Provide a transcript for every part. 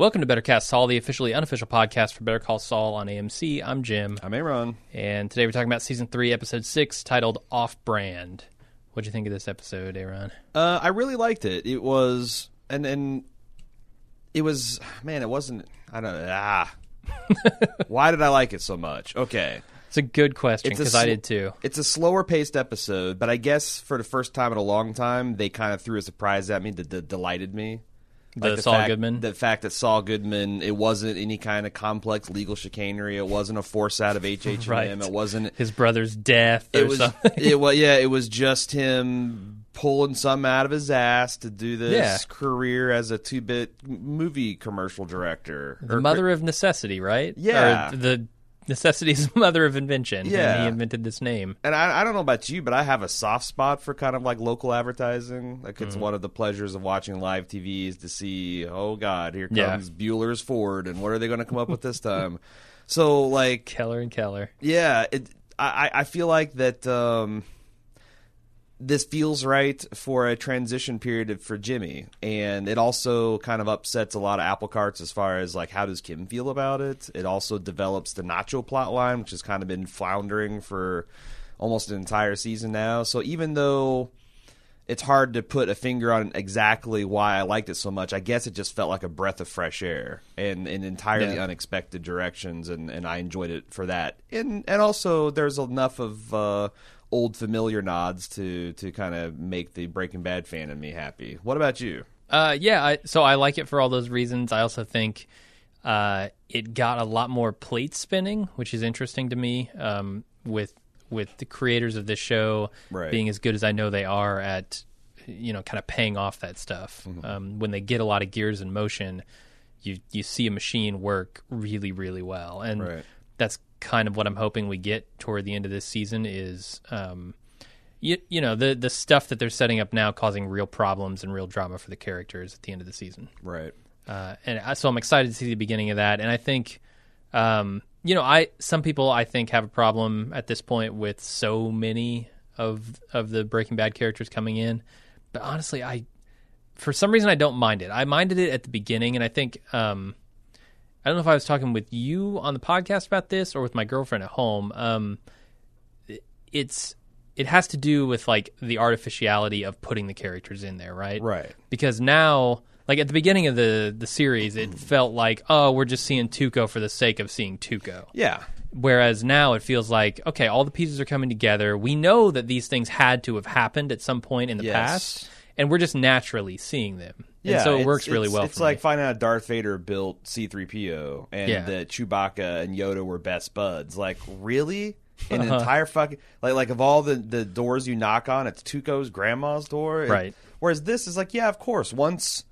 Welcome to Better Cast Saul, the officially unofficial podcast for Better Call Saul on AMC. I'm Jim, I'm Aaron. and today we're talking about season three, episode six, titled "Off Brand." What'd you think of this episode, Aaron? Uh, I really liked it. It was, and and it was, man, it wasn't. I don't know. Ah, why did I like it so much? Okay, It's a good question because I did too. it's a slower paced episode, but I guess for the first time in a long time, they kind of threw a surprise at me that, that delighted me. The Saul fact, Goodman? the fact that Saul Goodman, it wasn't any kind of complex legal chicanery. It wasn't a force out of HH&M. Right. It wasn't His brother's death or it was something. it was yeah it was just him pulling some out of his ass to do this Yeah. career as a two-bit movie commercial director the Or- mother of necessity, right? Yeah. Or the necessity is the mother of invention. and Yeah. he invented this name. and I, I don't know about you but i have a soft spot for kind of like local advertising like it's Mm-hmm. one of the pleasures of watching live tv is to see oh god here Yeah. comes bueller's ford and what are they going to come up with this time so like Keller and Keller. Yeah, it, I I- I feel like that um, this feels right for a transition period for Jimmy, and it also kind of upsets a lot of apple carts as far as like how does Kim feel about it. It also develops the Nacho plot line, which has kind of been floundering for almost an entire season now. So even though it's hard to put a finger on exactly why I liked it so much. I guess it just felt like a breath of fresh air and in entirely Yeah. unexpected directions, and, and I enjoyed it for that. And and also there's enough of uh, old familiar nods to to kind of make the Breaking Bad fan in me happy. What about you? Uh, yeah, I, so I like it for all those reasons. I also think uh, it got a lot more plate spinning, which is interesting to me. Um, with with the creators of this show Right. being as good as I know they are at, you know, kind of paying off that stuff. Mm-hmm. Um, when they get a lot of gears in motion, you you see a machine work really really well, and Right. That's kind of what I'm hoping we get toward the end of this season is. Um, you, you know the the stuff that they're setting up now causing real problems and real drama for the characters at the end of the season Right. uh, and I, so I'm excited to see the beginning of that. And I think, um, you know, I some people I think have a problem at this point with so many of of the Breaking Bad characters coming in, but honestly, I for some reason I don't mind it. I minded it at the beginning, and I think um, I don't know if I was talking with you on the podcast about this or with my girlfriend at home. Um, it- it's it has to do with like the artificiality of putting the characters in there, right? Right. because now like at the beginning of the the series it felt like oh we're just seeing Tuco for the sake of seeing Tuco Yeah. whereas now it feels like okay all the pieces are coming together we know that these things had to have happened at some point in the Yes. past and we're just naturally seeing them Yeah, and so it works really it's- well It's like me. finding out Darth Vader built C-3PO and Yeah. that Chewbacca and Yoda were best buds. Like, really? An Uh-huh. entire fucking like like of all the the doors you knock on, it's Tuco's grandma's door. Right. whereas this is like, yeah, of course. Once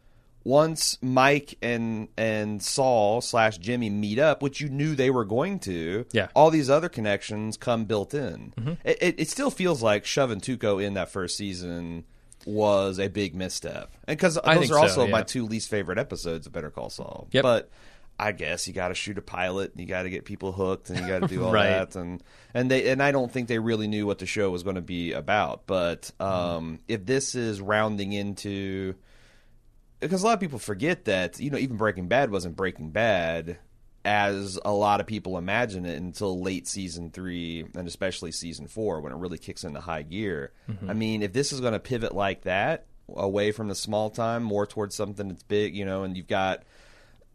once Mike and and Saul slash Jimmy meet up, which you knew they were going to, Yeah. Mm-hmm. all these other connections come built in. It, it, it still feels like shoving Tuco in that first season was a big misstep, and because those are so, also my two least favorite episodes of Better Call Saul. Yep. But I guess you got to shoot a pilot, and you got to get people hooked, and you got to do all Right. that, and and they and I don't think they really knew what the show was going to be about. But um, if this is rounding into because a lot of people forget that you know even Breaking Bad wasn't Breaking Bad as a lot of people imagine it until late season three and especially season four when it really kicks into high gear. I mean, if this is going to pivot like that away from the small time more towards something that's big, you know, and you've got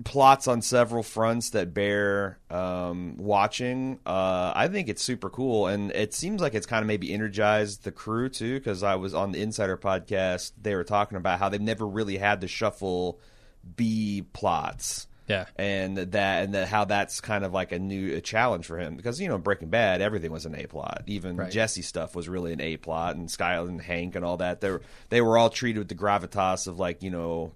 plots on several fronts that bear um, watching. Uh, I think it's super cool, and it seems like it's kind of maybe energized the crew too. Because I was on the Insider podcast, they were talking about how they've never really had to shuffle B plots. Yeah. and that and that how that's kind of like a new a challenge for him because you know Breaking Bad everything was an A plot even Right. Jesse stuff was really an A plot and Skyler and Hank and all that they were they were all treated with the gravitas of like you know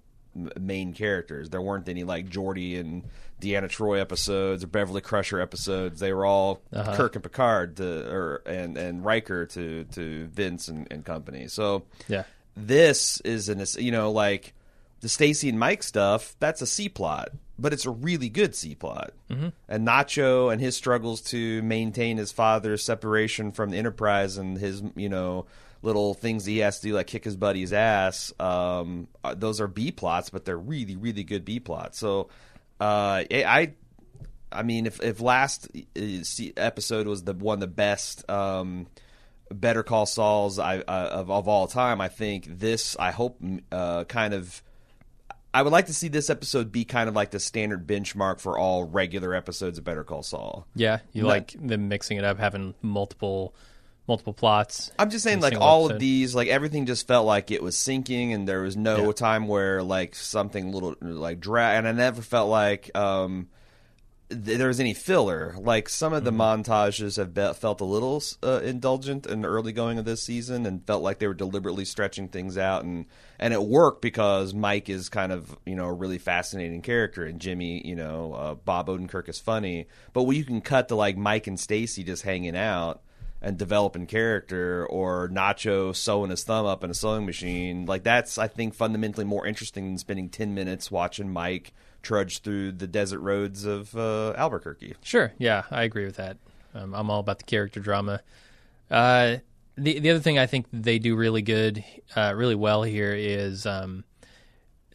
main characters there weren't any like Geordi and Deanna Troy episodes or Beverly Crusher episodes they were all Uh-huh. Kirk and Picard to or and and Riker to to Vince and, and company so Yeah. this is an you know like the Stacy and Mike stuff that's a C plot but it's a really good C plot mm-hmm. and Nacho and his struggles to maintain his father's separation from the Enterprise and his you know little things he has to do like kick his buddy's ass um, uh, those are B plots but they're really really good B plots so uh, I I mean, if if last uh, episode was the one of the best um, Better Call Sauls I, uh, of of all time, I think this I hope uh, kind of. I would like to see this episode be kind of like the standard benchmark for all regular episodes of Better Call Saul. Yeah. You No. like them mixing it up, having multiple multiple plots. I'm just saying, like all of these, like everything just felt like it was sinking, and there was no Yeah. time where like something little like drag, and I never felt like um th- there was any filler. Like some of the Mm-hmm. montages have be- felt a little uh, indulgent in the early going of this season, and felt like they were deliberately stretching things out, and and it worked because Mike is kind of you know a really fascinating character, and Jimmy, you know, uh, Bob Odenkirk is funny, but when you can cut to like Mike and Stacy just hanging out and developing character or Nacho sewing his thumb up in a sewing machine. Like that's I think fundamentally more interesting than spending 10 minutes watching Mike trudge through the desert roads of uh, Albuquerque. Sure. Yeah, I agree with that. Um, I'm all about the character drama. Uh, the the other thing I think they do really good, uh, really well here is um,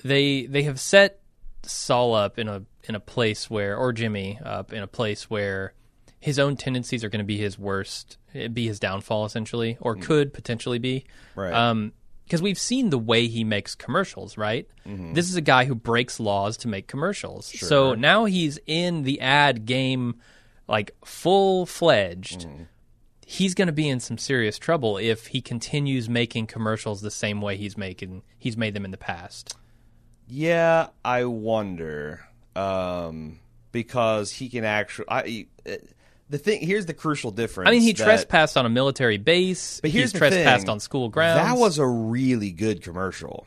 they they have set Saul up in a in a place where, or Jimmy up in a place where his own tendencies are going to be his worst, be his downfall essentially, or could potentially be. Right. Um, because we've seen the way he makes commercials, right? This is a guy who breaks laws to make commercials. So now he's in the ad game, like full fledged. He's going to be in some serious trouble if he continues making commercials the same way he's making he's made them in the past. Yeah, I wonder um, because he can actually. I, uh, the thing here's the crucial difference. I mean, he that- trespassed on a military base. But here's he's the trespassed thing. on school grounds. That was a really good commercial.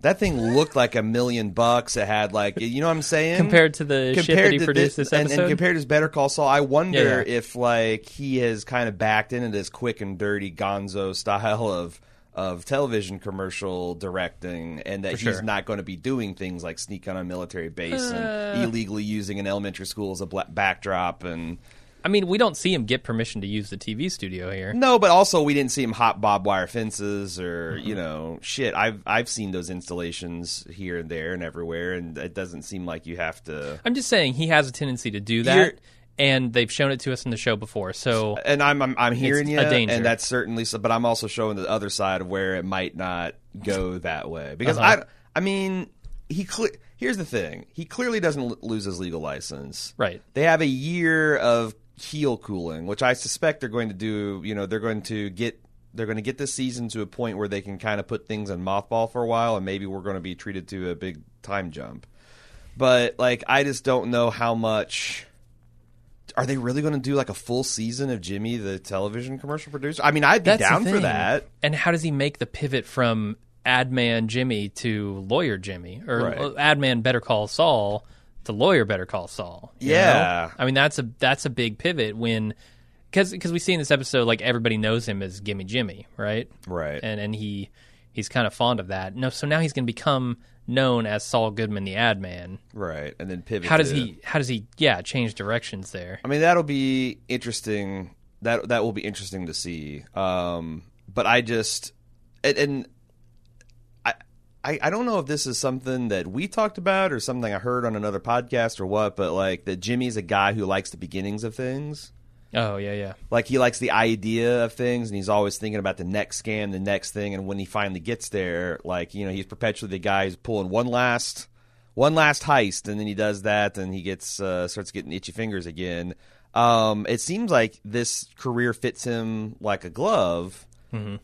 That thing looked like a million bucks. It had like you know what I'm saying compared to the shit that he to produced this, and, episode. and compared to his Better Call Saul, I wonder Yeah, if like he has kind of backed into this quick and dirty Gonzo style of of television commercial directing, and that he's sure. not going to be doing things like sneak on a military base and uh. illegally using an elementary school as a backdrop and. I mean, we don't see him get permission to use the TV studio here. No, but also we didn't see him hop bob wire fences or Mm-hmm. you know shit. I've I've seen those installations here and there and everywhere, and it doesn't seem like you have to. I'm just saying he has a tendency to do that, You're- and they've shown it to us in the show before. So And I'm I'm, I'm hearing you, a danger. and that's certainly so. But I'm also showing the other side of where it might not go that way because Uh-huh. I I mean he cle- here's the thing he clearly doesn't l- lose his legal license. Right. They have a year of heel cooling, which I suspect they're going to do. You know, they're going to get they're going to get this season to a point where they can kind of put things in mothball for a while, and maybe we're going to be treated to a big time jump. But like, I just don't know how much. Are they really going to do like a full season of Jimmy, the television commercial producer? I mean, I'd be that's down for that. And how does he make the pivot from ad man Jimmy to lawyer Jimmy, or Right. ad man Better Call Saul to lawyer Better Call Saul? Yeah. know? I mean that's a that's a big pivot when because we see in this episode like everybody knows him as Gimme Jimmy, right? Right. and and he he's kind of fond of that. No, so now he's going to become known as Saul Goodman, the ad man. Right, and then pivot. How does he? How does he? Yeah, change directions there. I mean, that'll be interesting. That that will be interesting to see. Um, but I just and, and I, I don't know if this is something that we talked about or something I heard on another podcast or what. But like that Jimmy's a guy who likes the beginnings of things. Oh yeah, yeah. Like he likes the idea of things, and he's always thinking about the next scam, the next thing. And when he finally gets there, like you know, he's perpetually the guy who's pulling one last, one last heist, and then he does that, and he gets uh, starts getting itchy fingers again. Um, it seems like this career fits him like a glove,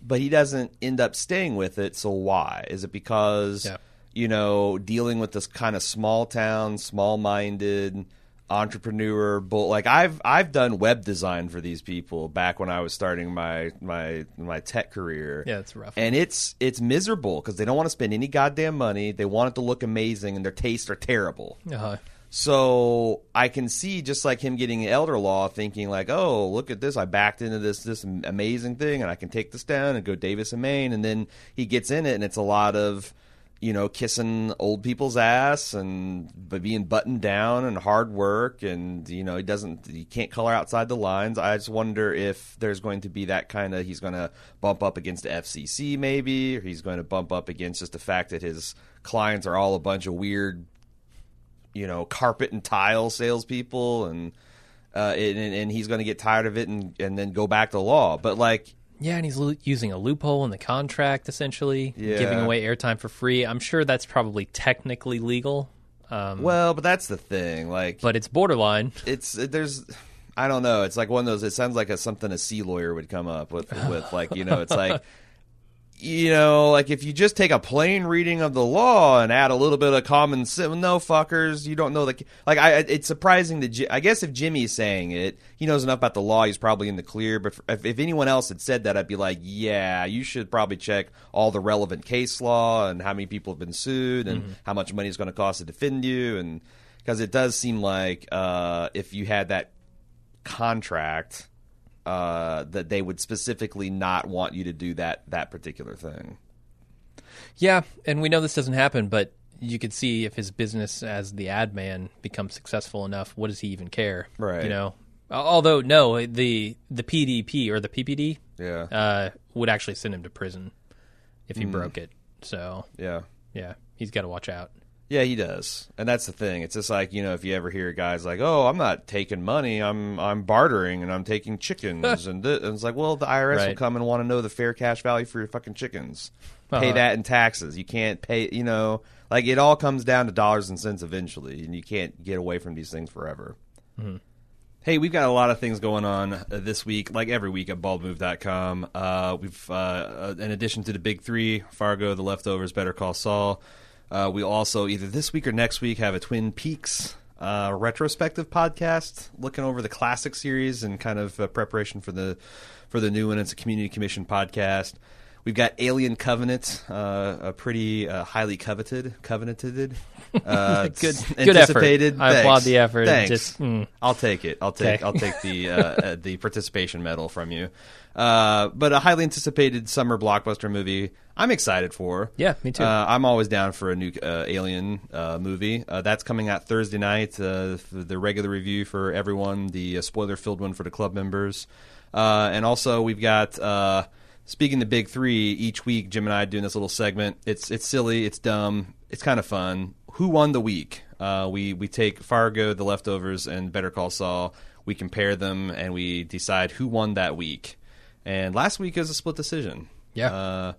but he doesn't end up staying with it. So why? Is it because Yeah. you know, dealing with this kind of small town, small minded entrepreneur bull like I've I've done web design for these people back when I was starting my my my tech career. Yeah, it's rough. And it's it's miserable because they don't want to spend any goddamn money. They want it to look amazing and their tastes are terrible. Uh-huh. So I can see just like him getting elder law, thinking like, "Oh, look at this! I backed into this this amazing thing, and I can take this down and go Davis and Maine." And then he gets in it, and it's a lot of, you know, kissing old people's ass and being buttoned down and hard work, and you know, he doesn't, he can't color outside the lines. I just wonder if there's going to be that kind of he's going to bump up against the FCC maybe, or he's going to bump up against just the fact that his clients are all a bunch of weird you know carpet and tile salespeople, and uh, and, and he's going to get tired of it and and then go back to law. But like, Yeah, and he's lo- using a loophole in the contract, essentially Yeah. giving away airtime for free. I'm sure that's probably technically legal, um, well, but that's the thing. Like, but it's borderline. it's there's. I don't know. It's like one of those. It sounds like a, something a sea lawyer would come up with. With like you know, it's like you know, like if you just take a plain reading of the law and add a little bit of common sense, no fuckers, you don't know the like. I, it's surprising that I guess if Jimmy's saying it, he knows enough about the law. He's probably in the clear. But if, if anyone else had said that, I'd be like, yeah, you should probably check all the relevant case law and how many people have been sued and how much money it's going to cost to defend you, and because it does seem like uh, if you had that contract uh, that they would specifically not want you to do that that particular thing. Yeah, and we know this doesn't happen, but you could see if his business as the ad man becomes successful enough, what does he even care? Right. You know. Although no, the the PDP or the PPD Yeah, uh, would actually send him to prison if he broke it. So yeah, yeah, he's got to watch out. Yeah. He does, and that's the thing. It's just like you know, if you ever hear guys like, "Oh, I'm not taking money. I'm I'm bartering and I'm taking chickens," and, th- and it's like, well, the IRS will come and want to know the fair cash value for your fucking chickens. Pay Uh-huh. that in taxes. You can't pay. You know, like it all comes down to dollars and cents eventually, and you can't get away from these things forever. Hey, we've got a lot of things going on uh, this week, like every week at baldmove.com. Uh, we've, uh, uh, in addition to the big three, Fargo, The Leftovers, Better Call Saul, uh, we also, either this week or next week, have a Twin Peaks uh, retrospective podcast looking over the classic series and kind of uh, preparation for the for the new one. It's a community commission podcast. We've got Alien Covenant, uh, a pretty uh, highly coveted, covenanted. Uh, Good- good effort. anticipated. I Thanks. applaud the effort. Thanks. Just, mm. I'll take it. I'll take. Okay. I'll take the uh, uh, the participation medal from you. Uh, but a highly anticipated summer blockbuster movie. I'm excited for. Yeah, me too. Uh, I'm always down for a new uh, Alien uh, movie. Uh, that's coming out Thursday night. Uh, the regular review for everyone, the uh, spoiler-filled one for the club members, uh, and also we've got. Speaking the big three, each week Jim and I are doing this little segment. It's it's silly, it's dumb, it's kind of fun. Who won the week? Uh, we we take Fargo, The Leftovers, and Better Call Saul. We compare them and we decide who won that week. And last week is a split decision. Yeah. Uh,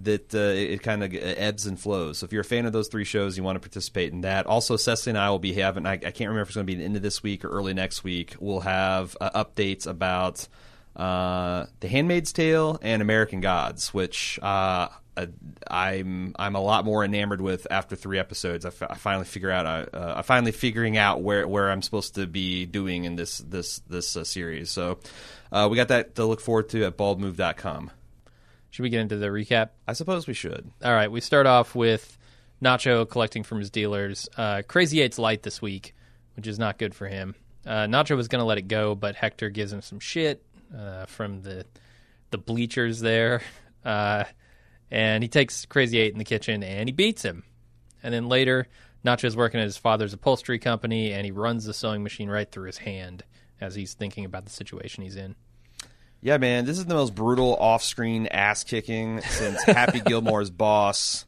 that uh, it, it kind of ebbs and flows. So if you're a fan of those three shows, you want to participate in that. Also, Cecily and I will be having. I, I can't remember if it's going to be the end of this week or early next week. We'll have uh, updates about uh, The Handmaid's Tale and American Gods, which uh, uh, I'm I'm a lot more enamored with after three episodes. I, fi- finally figure out I, uh, I finally figuring out where, where I'm supposed to be doing in this this this uh, series. So uh, we got that to look forward to at baldmove.com. Should we get into the recap? I suppose we should. All right, we start off with Nacho collecting from his dealers. Uh, Crazy Eight's light this week, which is not good for him. Uh, Nacho was going to let it go, but Hector gives him some shit uh, from the the bleachers there, uh, and he takes Crazy Eight in the kitchen and he beats him. And then later, Nacho's working at his father's upholstery company, and he runs the sewing machine right through his hand as he's thinking about the situation he's in. Yeah, man, this is the most brutal off-screen ass kicking since Happy Gilmore's boss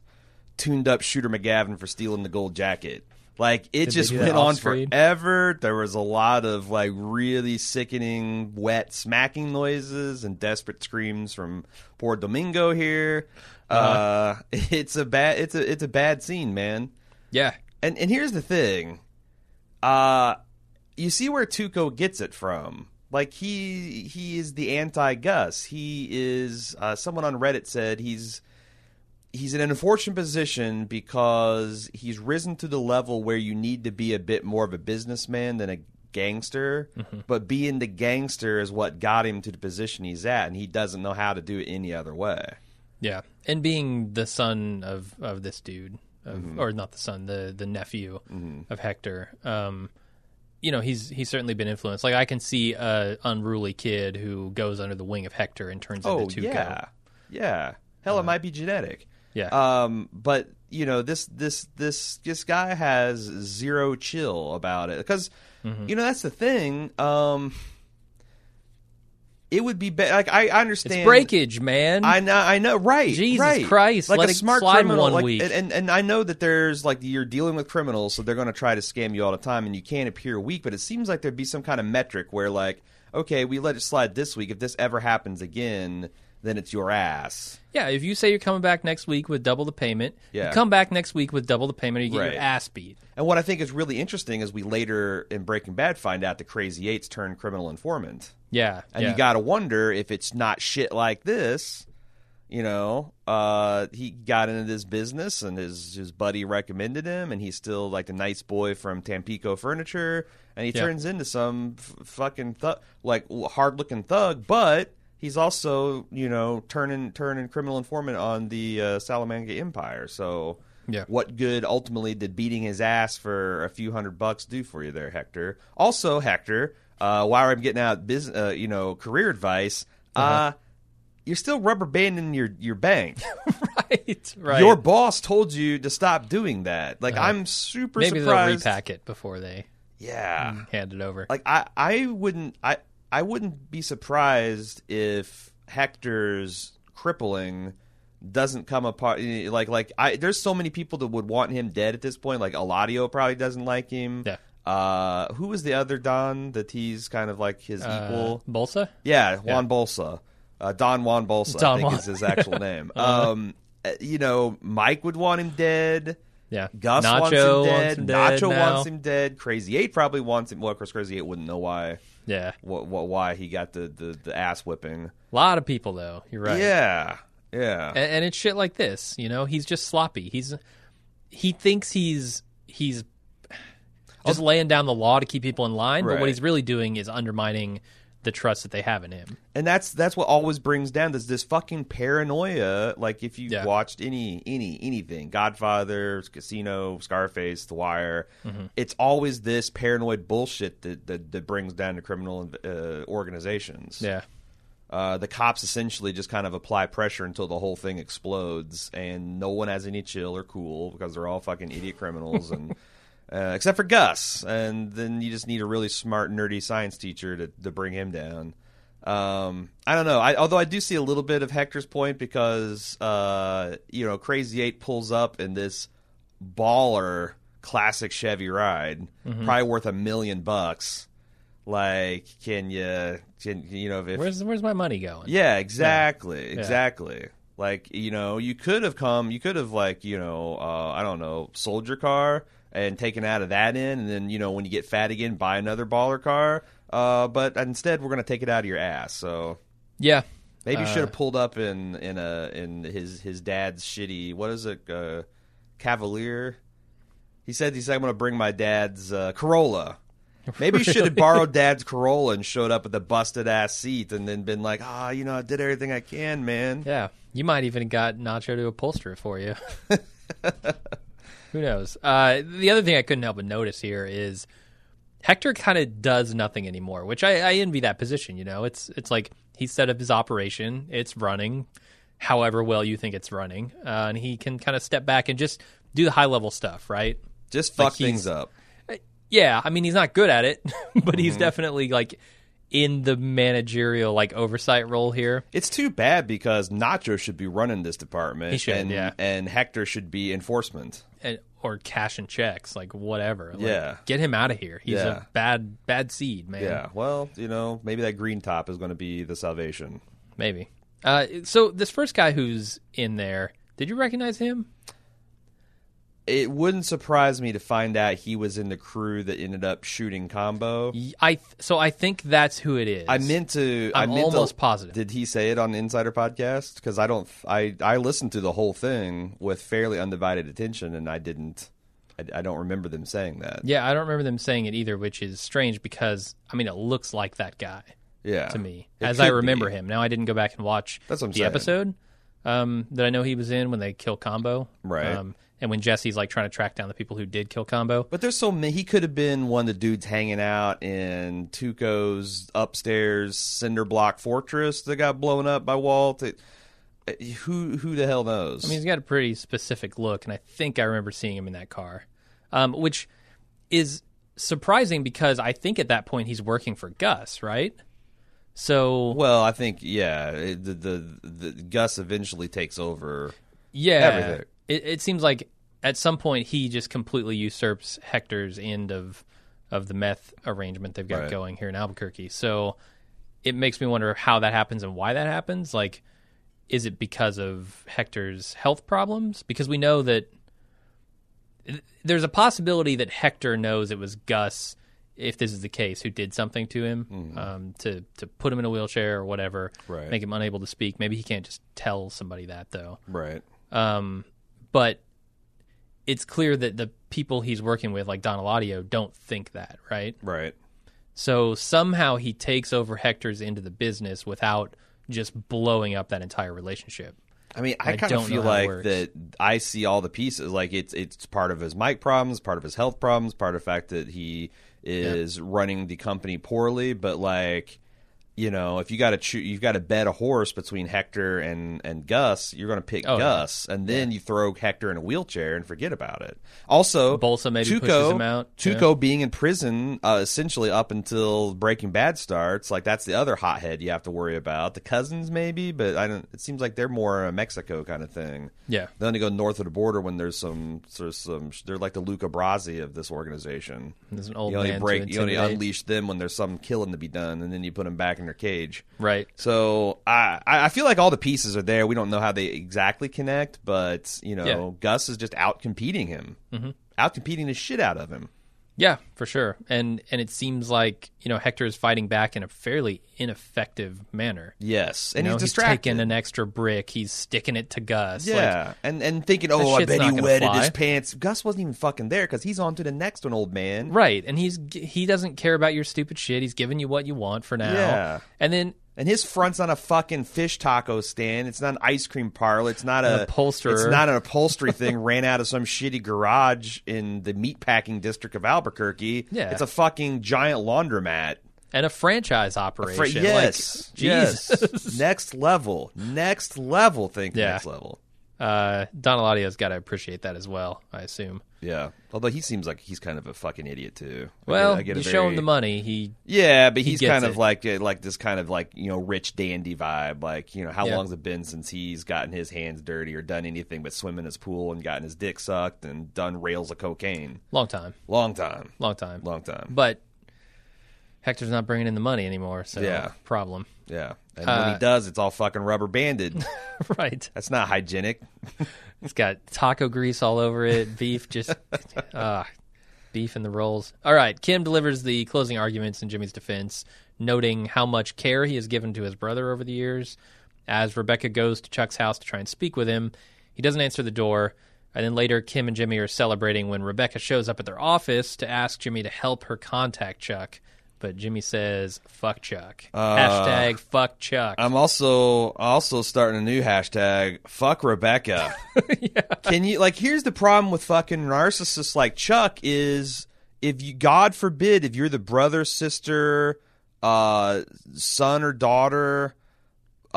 tuned up Shooter McGavin for stealing the gold jacket. Like it Did just went on off-screen? forever. There was a lot of like really sickening, wet smacking noises and desperate screams from poor Domingo here. uh it's a bad, it's a, it's a bad scene, man. Yeah, And and here's the thing, uh, you see where Tuco gets it from. Like he he is the anti Gus. He is uh, someone on Reddit said he's he's in an unfortunate position because he's risen to the level where you need to be a bit more of a businessman than a gangster. But being the gangster is what got him to the position he's at, and he doesn't know how to do it any other way. Yeah, and being the son of of this dude, of, Mm-hmm. or not the son, the the nephew of Hector. Um, you know, he's he's certainly been influenced. Like I can see a unruly kid who goes under the wing of Hector and turns Oh into Tuco. yeah, yeah. Hell, it might be genetic. Yeah. Um, but you know this this this this guy has zero chill about it because Mm-hmm. you know that's the thing. Um, it would be be- like I, I understand it's breakage, man. I know, I know, right? Jesus right. Christ, Like let a smart slide criminal, one like, week. And, and and I know that there's like you're dealing with criminals, so they're going to try to scam you all the time, and you can't appear weak. But it seems like there'd be some kind of metric where, like, okay, we let it slide this week. If this ever happens again, then it's your ass. yeah, if you say you're coming back next week with double the payment, Yeah. you come back next week with double the payment, or you get Right. your ass beat. And what I think is really interesting is we later in Breaking Bad find out the Crazy Eights turned criminal informant. Yeah, And yeah. you got to wonder if it's not shit like this. You know, uh, he got into this business and his his buddy recommended him, and he's still like the nice boy from Tampico Furniture, and he Yeah. turns into some f- fucking thug, like hard looking thug, but he's also you know turning turning criminal informant on the uh, Salamanca Empire. So, Yeah. what good ultimately did beating his ass for a few hundred bucks do for you there, Hector? Also, Hector, uh, while I'm getting out business, uh, you know, career advice, uh Uh-huh. you're still rubber banding your your bank. right, right. Your boss told you to stop doing that. Like I'm super Uh-huh. Maybe surprised. they'll repack it before they Yeah. hand it over. Like I I wouldn't I I wouldn't be surprised if Hector's crippling doesn't come apart like like I there's so many people that would want him dead at this point like Eladio probably doesn't like him. Yeah. Uh who was the other Don that he's kind of like his Uh, equal? Bolsa. Yeah, Juan Bolsa. Uh, Don Juan Bolsa, Don I think Juan. is his actual name. Uh-huh. Um, uh, you know, Mike would want him dead. Yeah, Gus Nacho wants him dead. wants him dead Nacho now. wants him dead. Crazy Eight probably wants him. Well, of course, Crazy Eight wouldn't know why. Yeah, What, what, why he got the, the, the ass whipping? a lot of people though. You're right. Yeah, yeah. and, and it's shit like this. You know, he's just sloppy. He's he thinks he's he's just laying down the law to keep people in line, but what he's really doing is undermining the trust that they have in him. and that's that's what always brings down this this fucking paranoia. Like if you Yeah. watched any any anything, Godfather, Casino, Scarface, The Wire, Mm-hmm. it's always this paranoid bullshit that that, that brings down to criminal uh, organizations. Yeah, Uh, the cops essentially just kind of apply pressure until the whole thing explodes, and no one has any chill or cool because they're all fucking idiot criminals, and uh, except for Gus, and then you just need a really smart, nerdy science teacher to to bring him down. Um, I don't know. I, although I do see a little bit of Hector's point because uh, you know Crazy Eight pulls up in this baller classic Chevy ride, probably worth a million bucks. Like, can you can you know if where's where's my money going? yeah, exactly, exactly. Like you know, you could have come, you could have like you know, uh, I don't know, sold your car and taken out of that end. and then you know when you get fat again, buy another baller car. Uh, but instead, we're gonna take it out of your ass. So yeah. maybe you Uh, should have pulled up in in a in his his dad's shitty what is it, uh, Cavalier. He said he said I'm gonna bring my dad's uh, Corolla. Maybe you should have borrowed Dad's Corolla and showed up with a busted ass seat, and then been like, "Ah, you know, I did everything I can, man." Yeah, you might even got Nacho to upholster it for you. Who knows? Uh, the other thing I couldn't help but notice here is Hector kind of does nothing anymore, which I, I envy that position. You know, it's it's like he set up his operation, it's running, however well you think it's running, uh, and he can kind of step back and just do the high level stuff, right? Just fuck Like things up. Yeah, I mean he's not good at it, but he's Mm-hmm. definitely like in the managerial like oversight role here. It's too bad because Nacho should be running this department. He should, and, yeah. and Hector should be enforcement. Or cash and checks, like whatever. Like, Yeah. get him out of here. He's Yeah. a bad bad seed, man. Yeah, well, you know, maybe that green top is going to be the salvation. maybe. Uh, so this first guy who's in there, did you recognize him? It wouldn't surprise me to find out he was in the crew that ended up shooting Combo. I th- so I think that's who it is. I meant to. I'm I meant almost to, positive. Did he say it on the Insider podcast? Because I don't. I I listened to the whole thing with fairly undivided attention, and I didn't. I, I don't remember them saying that. Yeah, I don't remember them saying it either, which is strange because I mean it looks like that guy Yeah, to me as I remember be. him. Now I didn't go back and watch That's what I'm the saying. episode um, that I know he was in when they kill Combo, Right. Um, and when Jesse's like trying to track down the people who did kill Combo. But there's so many. He could have been one of the dudes hanging out in Tuco's upstairs cinder block fortress that got blown up by Walt. It, who who the hell knows? I mean, he's got a pretty specific look, and I think I remember seeing him in that car, um, which is surprising because I think at that point he's working for Gus, right? So well, I think yeah. The, the the Gus eventually takes over. yeah, everything. It, it seems like at some point he just completely usurps Hector's end of of the meth arrangement they've got Right. going here in Albuquerque. So it makes me wonder how that happens and why that happens. Like, is it because of Hector's health problems? Because we know that there's a possibility that Hector knows it was Gus, if this is the case, who did something to him um, to to put him in a wheelchair or whatever, Right. make him unable to speak. Maybe he can't just tell somebody that though. Right. Um, but it's clear that the people he's working with, like Don Eladio, don't think that, right? Right. So somehow he takes over Hector's into the business without just blowing up that entire relationship. I mean, I, I kind of feel like that. I see all the pieces. Like it's it's part of his mic problems, part of his health problems, part of the fact that he is running the company poorly. But like, you know, if you got to you've got to bet a horse between Hector and and Gus, you're going to pick Oh, yeah. Gus, and then you throw Hector in a wheelchair and forget about it. Also, Bolsa maybe Tuco, pushes him out. Tuco being in prison uh, essentially up until Breaking Bad starts. Like that's the other hothead you have to worry about. The cousins maybe, but I don't. It seems like they're more a Mexico kind of thing. Yeah. They only go north of the border when there's some sort of some. They're like the Luca Brasi of this organization. There's an old you only break. You only unleash them when there's some killing to be done, and then you put them back in their cage. Right. So I I I feel like all the pieces are there. We don't know how they exactly connect, but you know, Yeah. Gus is just out competing him, mm-hmm. out competing the shit out of him. Yeah, for sure. And and it seems like you know Hector is fighting back in a fairly ineffective manner. Yes, You and know, he's he's taking an extra brick. He's sticking it to Gus. Like, yeah, and and thinking, oh, I bet he wetted fly. his pants. Gus wasn't even fucking there because he's on to the next one, old man. Right, and he's he doesn't care about your stupid shit. He's giving you what you want for now. Yeah. and then And his front's on a fucking fish taco stand. It's not an ice cream parlor. It's not An a upholsterer. It's not an upholstery thing ran out of some shitty garage in the meatpacking district of Albuquerque. Yeah. it's a fucking giant laundromat. and a franchise Fra- operation. yes, like, Jesus. yes. next level, next level. Think Yeah. next level. Uh, Don Eladio's got to appreciate that as well. I assume. Yeah, although he seems like he's kind of a fucking idiot too. I Well, get- I get you show him the money. He Yeah, but he's gets kind of it. like uh, like this kind of like you know rich dandy vibe. Like you know how Yeah. long's it been since he's gotten his hands dirty or done anything but swim in his pool and gotten his dick sucked and done rails of cocaine? long time, Long time, long time. long time. But Hector's not bringing in the money anymore. So Yeah. problem. Yeah, and when Uh, he does, it's all fucking rubber banded. right. That's not hygienic. It's got taco grease all over it. Beef just ah, beef in the rolls. All right. Kim delivers the closing arguments in Jimmy's defense, noting how much care he has given to his brother over the years. As Rebecca goes to Chuck's house to try and speak with him, he doesn't answer the door. And then later, Kim and Jimmy are celebrating when Rebecca shows up at their office to ask Jimmy to help her contact Chuck. But Jimmy says, fuck Chuck. Hashtag fuck Chuck. I'm also also starting a new hashtag. Fuck Rebecca. Can you like? Here's the problem with fucking narcissists like Chuck is if you, God forbid, if you're the brother, sister, uh, son or daughter,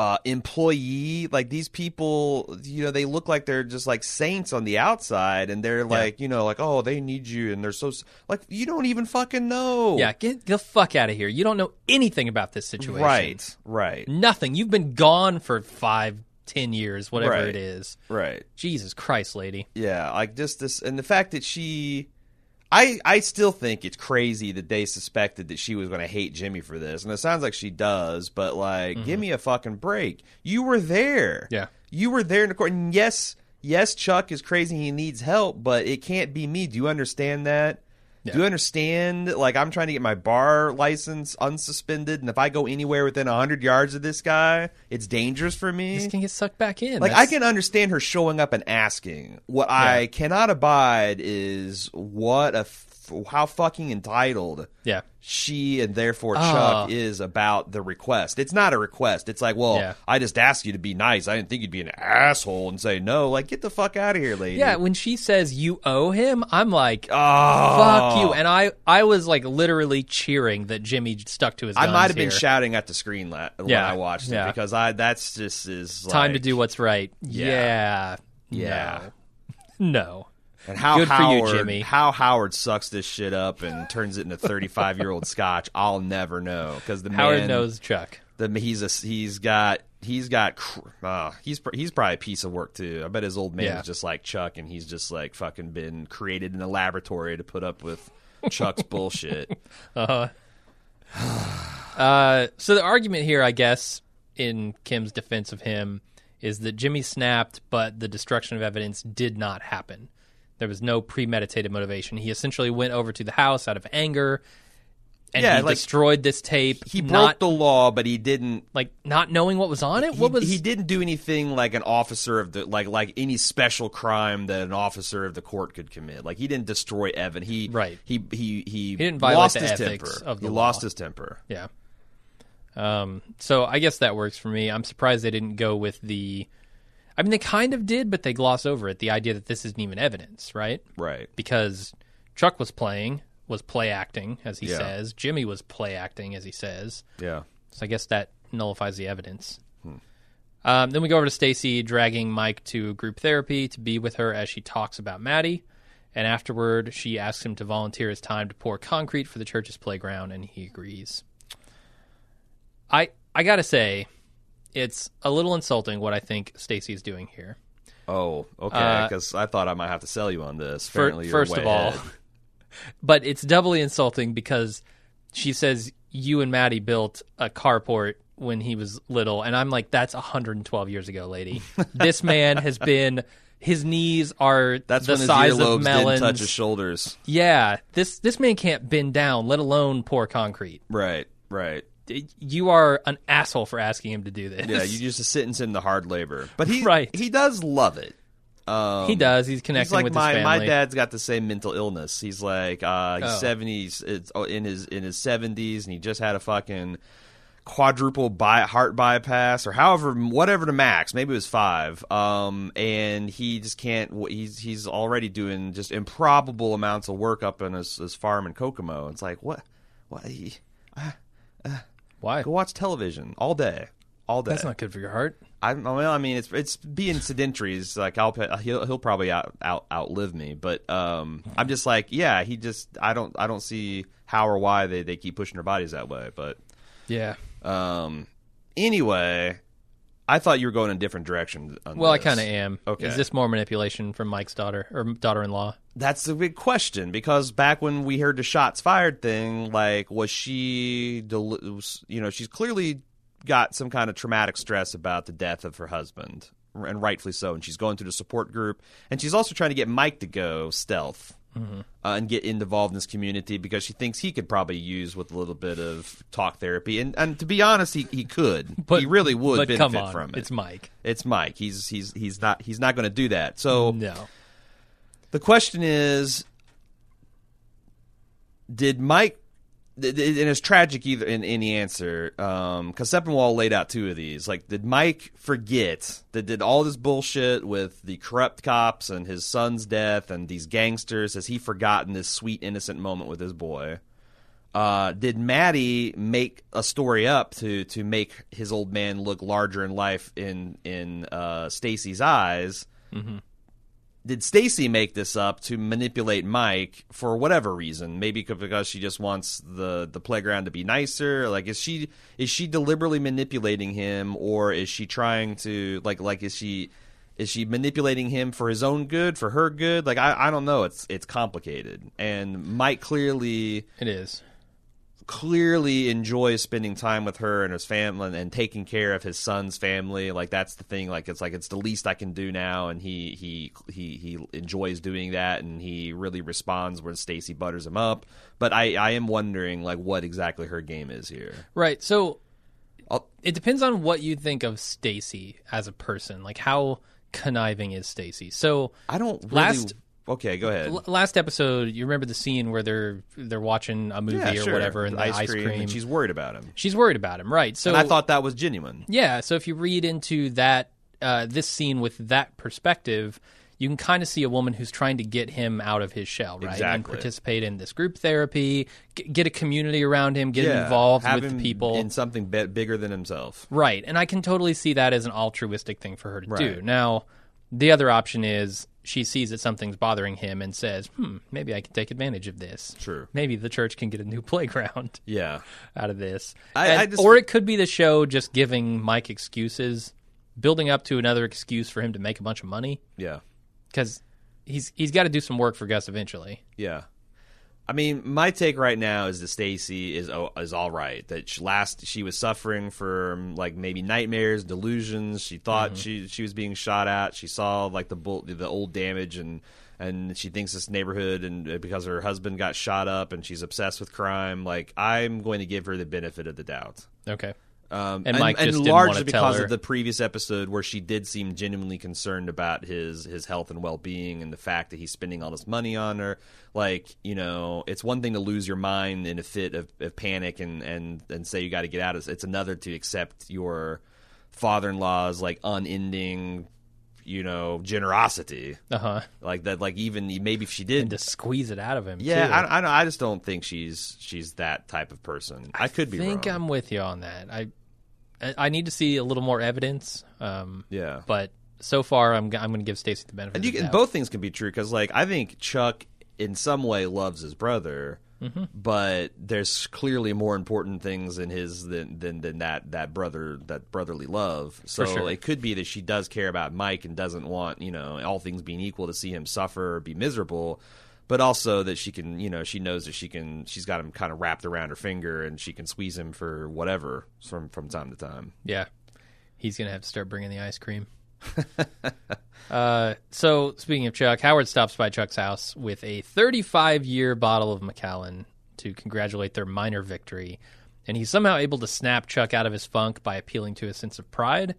uh, employee, like these people, you know, they look like they're just like saints on the outside, and they're like, you know, like oh, they need you, and they're so like you don't even fucking know. yeah, get the fuck out of here. You don't know anything about this situation. right, right, Nothing. You've been gone for five, ten years, whatever Right. it is. right. Jesus Christ, lady. Yeah, like just this, and the fact that she, I, I still think it's crazy that they suspected that she was going to hate Jimmy for this, and it sounds like she does. But like, give mm-hmm. me a fucking break. You were there. Yeah. you were there in the court, and yes, yes, Chuck is crazy. He needs help, but it can't be me. Do you understand that? Yeah. Do you understand? Like, I'm trying to get my bar license unsuspended, and if I go anywhere within 100 yards of this guy, it's dangerous for me. This can get sucked back in. Like, I can understand her showing up and asking. What I cannot abide is what a how fucking entitled Yeah. she and therefore Ah. Chuck is about the request. It's not a request. It's like, well, Yeah. I just asked you to be nice. I didn't think you'd be an asshole and say no. Like, get the fuck out of here, lady. Yeah, when she says you owe him, I'm like, Oh, fuck you. And I, I was like literally cheering that Jimmy stuck to his I might have been shouting at the screen la- when Yeah, I watched it yeah. because I that's just is Time to do what's right. Yeah. Yeah. No. No. And how Good for you, Howard, Jimmy. How Howard sucks this shit up and turns it into thirty-five year old Scotch, I'll never know because the Howard man, knows Chuck. the he's a he's got he's got uh, he's he's probably a piece of work too. I bet his old man Yeah. is just like Chuck, and he's just like fucking been created in a laboratory to put up with Chuck's bullshit. Uh-huh. Uh, so the argument here, I guess, in Kim's defense of him, is that Jimmy snapped, but the destruction of evidence did not happen. There was no premeditated motivation. He essentially went over to the house out of anger, and Yeah, he like, destroyed this tape. He broke not the law, but he didn't. like not knowing what was on it. He, what was he didn't do anything like an officer of the like like any special crime that an officer of the court could commit. Like he didn't destroy Evan. He Right. He he he, he didn't violate lost the his ethics temper. of the he law. lost his temper. Yeah. Um, so I guess that works for me. I'm surprised they didn't go with the. I mean, they kind of did, but they gloss over it. The idea that this isn't even evidence, right? Right. Because Chuck was playing, was play acting, as he Yeah. says. Jimmy was play acting, as he says. Yeah. So I guess that nullifies the evidence. Hmm. Um, then we go over to Stacy dragging Mike to group therapy to be with her as she talks about Maddie. And afterward, she asks him to volunteer his time to pour concrete for the church's playground, and he agrees. I I gotta say, it's a little insulting what I think Stacy is doing here. Oh, okay. Uh, Because I thought I might have to sell you on this. Apparently, you're first of all, but it's doubly insulting because she says you and Maddie built a carport when he was little, and I'm like, that's 112 years ago, lady. this man has been. His knees are that's the size of melons. didn't touch his shoulders. yeah, this this man can't bend down, let alone pour concrete. Right. Right. You are an asshole for asking him to do this. Yeah. You just sentence him the hard labor, but he Right. he does love it. Um, he does. He's connecting He's like with my his my dad's got the same mental illness. He's like uh, he's Oh. seventies. Oh, in his in his seventies, and he just had a fucking quadruple by, heart bypass or however whatever the max. Maybe it was five. Um, and he just can't. He's he's already doing just improbable amounts of work up in his, his farm in Kokomo. It's like what what. He, Why? go watch television all day, all day. That's not good for your heart. I well, I mean, it's it's being sedentary. Is like I'll he'll he'll probably out, out outlive me, but um, I'm just like, yeah, he just I don't I don't see how or why they, they keep pushing their bodies that way. But Yeah. um, anyway, I thought you were going in a different direction. On Well, I kind of am. Okay. Is this more manipulation from Mike's daughter or daughter-in-law? That's the big question because back when we heard the shots fired thing, like, was she, del- you know, she's clearly got some kind of traumatic stress about the death of her husband, and rightfully so. And she's going through the support group, and she's also trying to get Mike to go stealth. Uh, and get involved in this community because she thinks he could probably use with a little bit of talk therapy, and and to be honest, he, he could, but, he really would But benefit come on, from it. it's Mike. It's Mike. He's he's he's not he's not going to do that. So No. The question is, did Mike? And it's tragic either in any answer, because Sepinwall laid out two of these. Like, did Mike forget that did all this bullshit with the corrupt cops and his son's death and these gangsters? Has he forgotten this sweet innocent moment with his boy? Uh, did Maddie make a story up to to make his old man look larger in life in in uh, Stacy's eyes? Did Stacy make this up to manipulate Mike for whatever reason? Maybe because she just wants the the playground to be nicer. Like, is she is she deliberately manipulating him, or is she trying to like like is she is she manipulating him for his own good, for her good? Like, I I don't know. It's it's complicated, and Mike clearly It is. Clearly enjoys spending time with her and his family and, and taking care of his son's family. Like that's the thing. Like it's like it's the least I can do now, and he he he he enjoys doing that, and he really responds when Stacy butters him up. But I I am wondering like what exactly her game is here. Right. So I'll- it depends on what you think of Stacy as a person. Like how conniving is Stacy? So I don't really. Last- okay, go ahead. l- last episode, you remember the scene where they're they're watching a movie yeah, or sure. whatever, and the ice, ice cream, cream. and she's worried about him. she's worried about him, right? So and I thought that was genuine. Yeah, so if you read into that uh, this scene with that perspective, you can kind of see a woman who's trying to get him out of his shell, right? And participate in this group therapy, g- get a community around him, get him involved with the people. in something bi- bigger than himself. Right. And I can totally see that as an altruistic thing for her to do. Now, the other option is she sees that something's bothering him and says, hmm, maybe I can take advantage of this. True. Maybe the church can get a new playground Yeah, out of this. I- And- I just- or it could be the show just giving Mike excuses, building up to another excuse for him to make a bunch of money yeah. because he's he's got to do some work for Gus eventually. Yeah. I mean, my take right now is that Stacy is is all right. That she, last she was suffering from like maybe nightmares, delusions. She thought she she was being shot at. She saw like the bull, the old damage and and she thinks this neighborhood and uh, because her husband got shot up and she's obsessed with crime. Like I'm going to give her the benefit of the doubt. Okay. Um, And Mike just didn't largely because of the previous episode where she did seem genuinely concerned about his his health and well being and the fact that he's spending all this money on her. Like you know, it's one thing to lose your mind in a fit of, of panic and and and say you got to get out of. It's another to accept your father in law's like unending, you know, generosity. Uh huh. Like that. Like even maybe if she did. And to squeeze it out of him. yeah. I, I, I just don't think she's she's that type of person. I, could be wrong. I think wrong. I'm with you on that. I I need to see a little more evidence. Um, yeah. but so far I'm I'm going to give Stacy the benefit. And you of the can, doubt. both things can be true because, like, I think Chuck in some way loves his brother, Mm-hmm. but there's clearly more important things in his than than, than that that brother that brotherly love. So sure. it could be that she does care about Mike and doesn't want you know all things being equal to see him suffer or be miserable. But also that she can, you know, she knows that she can. She's got him kind of wrapped around her finger, and she can squeeze him for whatever from from time to time. Yeah, he's to have to start bringing the ice cream. uh, so speaking of Chuck, Howard stops by Chuck's house with a 35 year bottle of Macallan to congratulate their minor victory, and he's somehow able to snap Chuck out of his funk by appealing to his sense of pride.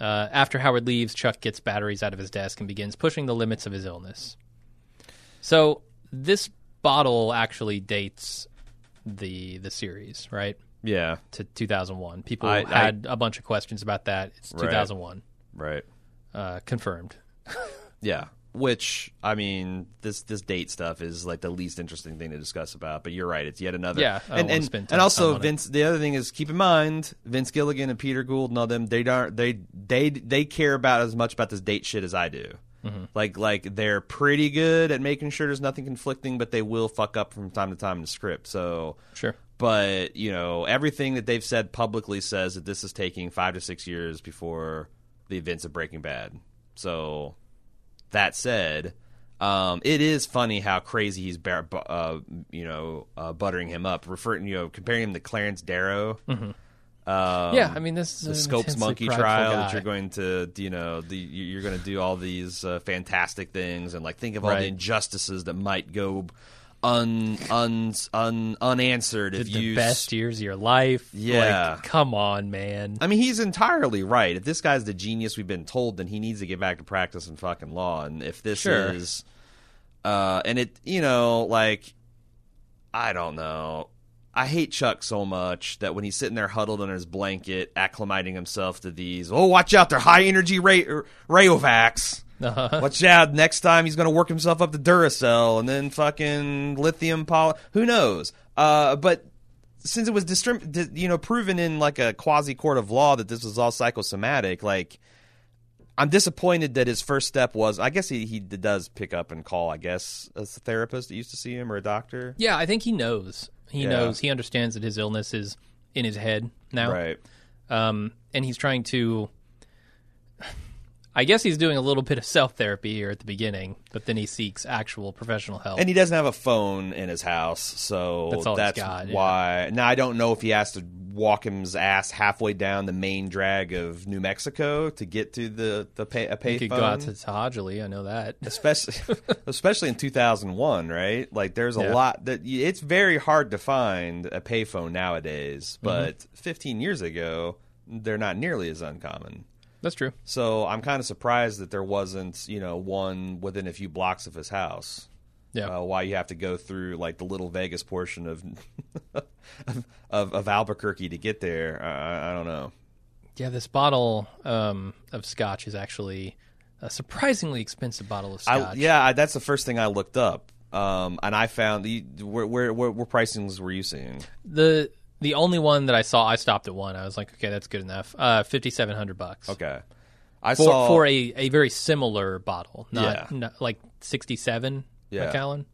Uh, after Howard leaves, Chuck gets batteries out of his desk and begins pushing the limits of his illness. So this bottle actually dates the the series, right? Yeah, To 2001. People I- I- had a bunch of questions about that. It's 2001. right. Uh, confirmed. Yeah. Which I mean, this this date stuff is like the least interesting thing to discuss about. But you're right; it's yet another. Yeah, and and, and also on it. Vince. The other thing is keep in mind Vince Gilligan and Peter Gould and all them. They don't they they they care about as much about this date shit as I do. Mm-hmm. Like like they're pretty good at making sure there's nothing conflicting, but they will fuck up from time to time in the script. So Sure. but you know everything that they've said publicly says that this is taking five to six years before the events of Breaking Bad. So that said, um, it is funny how crazy he's bar- uh, you know uh, buttering him up, referring you know comparing him to Clarence Darrow. Um, yeah, I mean, this is the Scopes Monkey trial guy. that you're going to, you know, the you- you're going to do all these uh, fantastic things and like think of all Right. the injustices that might go un, un, un unanswered if the you best years of your life. Yeah. Like, come on, man. I mean, he's entirely right. If this guy's the genius we've been told, then he needs to get back to practice practicing fucking law. And if this Sure. is, uh, and it, you know, like, I don't know. I hate Chuck so much that when he's sitting there huddled under his blanket, acclimating himself to these, oh, watch out, they're high energy Ray- Rayovacs. Uh-huh. Watch out, next time he's going to work himself up to Duracell and then fucking lithium poly. Who knows? Uh, but since it was distrim- you know proven in like a quasi court of law that this was all psychosomatic, like I'm disappointed that his first step was. I guess he he does pick up and call. I guess as a therapist that used to see him or a doctor. Yeah, I think he knows. He Yeah. knows. He understands that his illness is in his head now. Right. um, and he's trying to. I guess he's doing a little bit of self therapy here at the beginning, but then he seeks actual professional help. And he doesn't have a phone in his house, so That's that's got, yeah. why. Now I don't know if he has to walk his ass halfway down the main drag of New Mexico to get to the the pay, a payphone. he could go out to Tahajali, I know that. especially especially in 2001 right like there's a Yeah. lot that it's very hard to find a payphone nowadays Mm-hmm. but 15 years ago they're not nearly as uncommon That's true. so i'm kind of surprised that there wasn't you know one within a few blocks of his house Yeah. uh, why you have to go through like the little Vegas portion of of, of, of Albuquerque to get there. I, I don't know. Yeah, this bottle um, of scotch is actually a surprisingly expensive bottle of scotch. I, yeah, I, that's the first thing I looked up, um, and I found the where where where, where pricings were you seeing? The the only one that I saw, I stopped at one. I was like, okay, that's good enough. Uh, fifty seven hundred bucks. Okay, I For saw for a, a very similar bottle, not, Yeah. not like sixty seven Yeah. Macallan.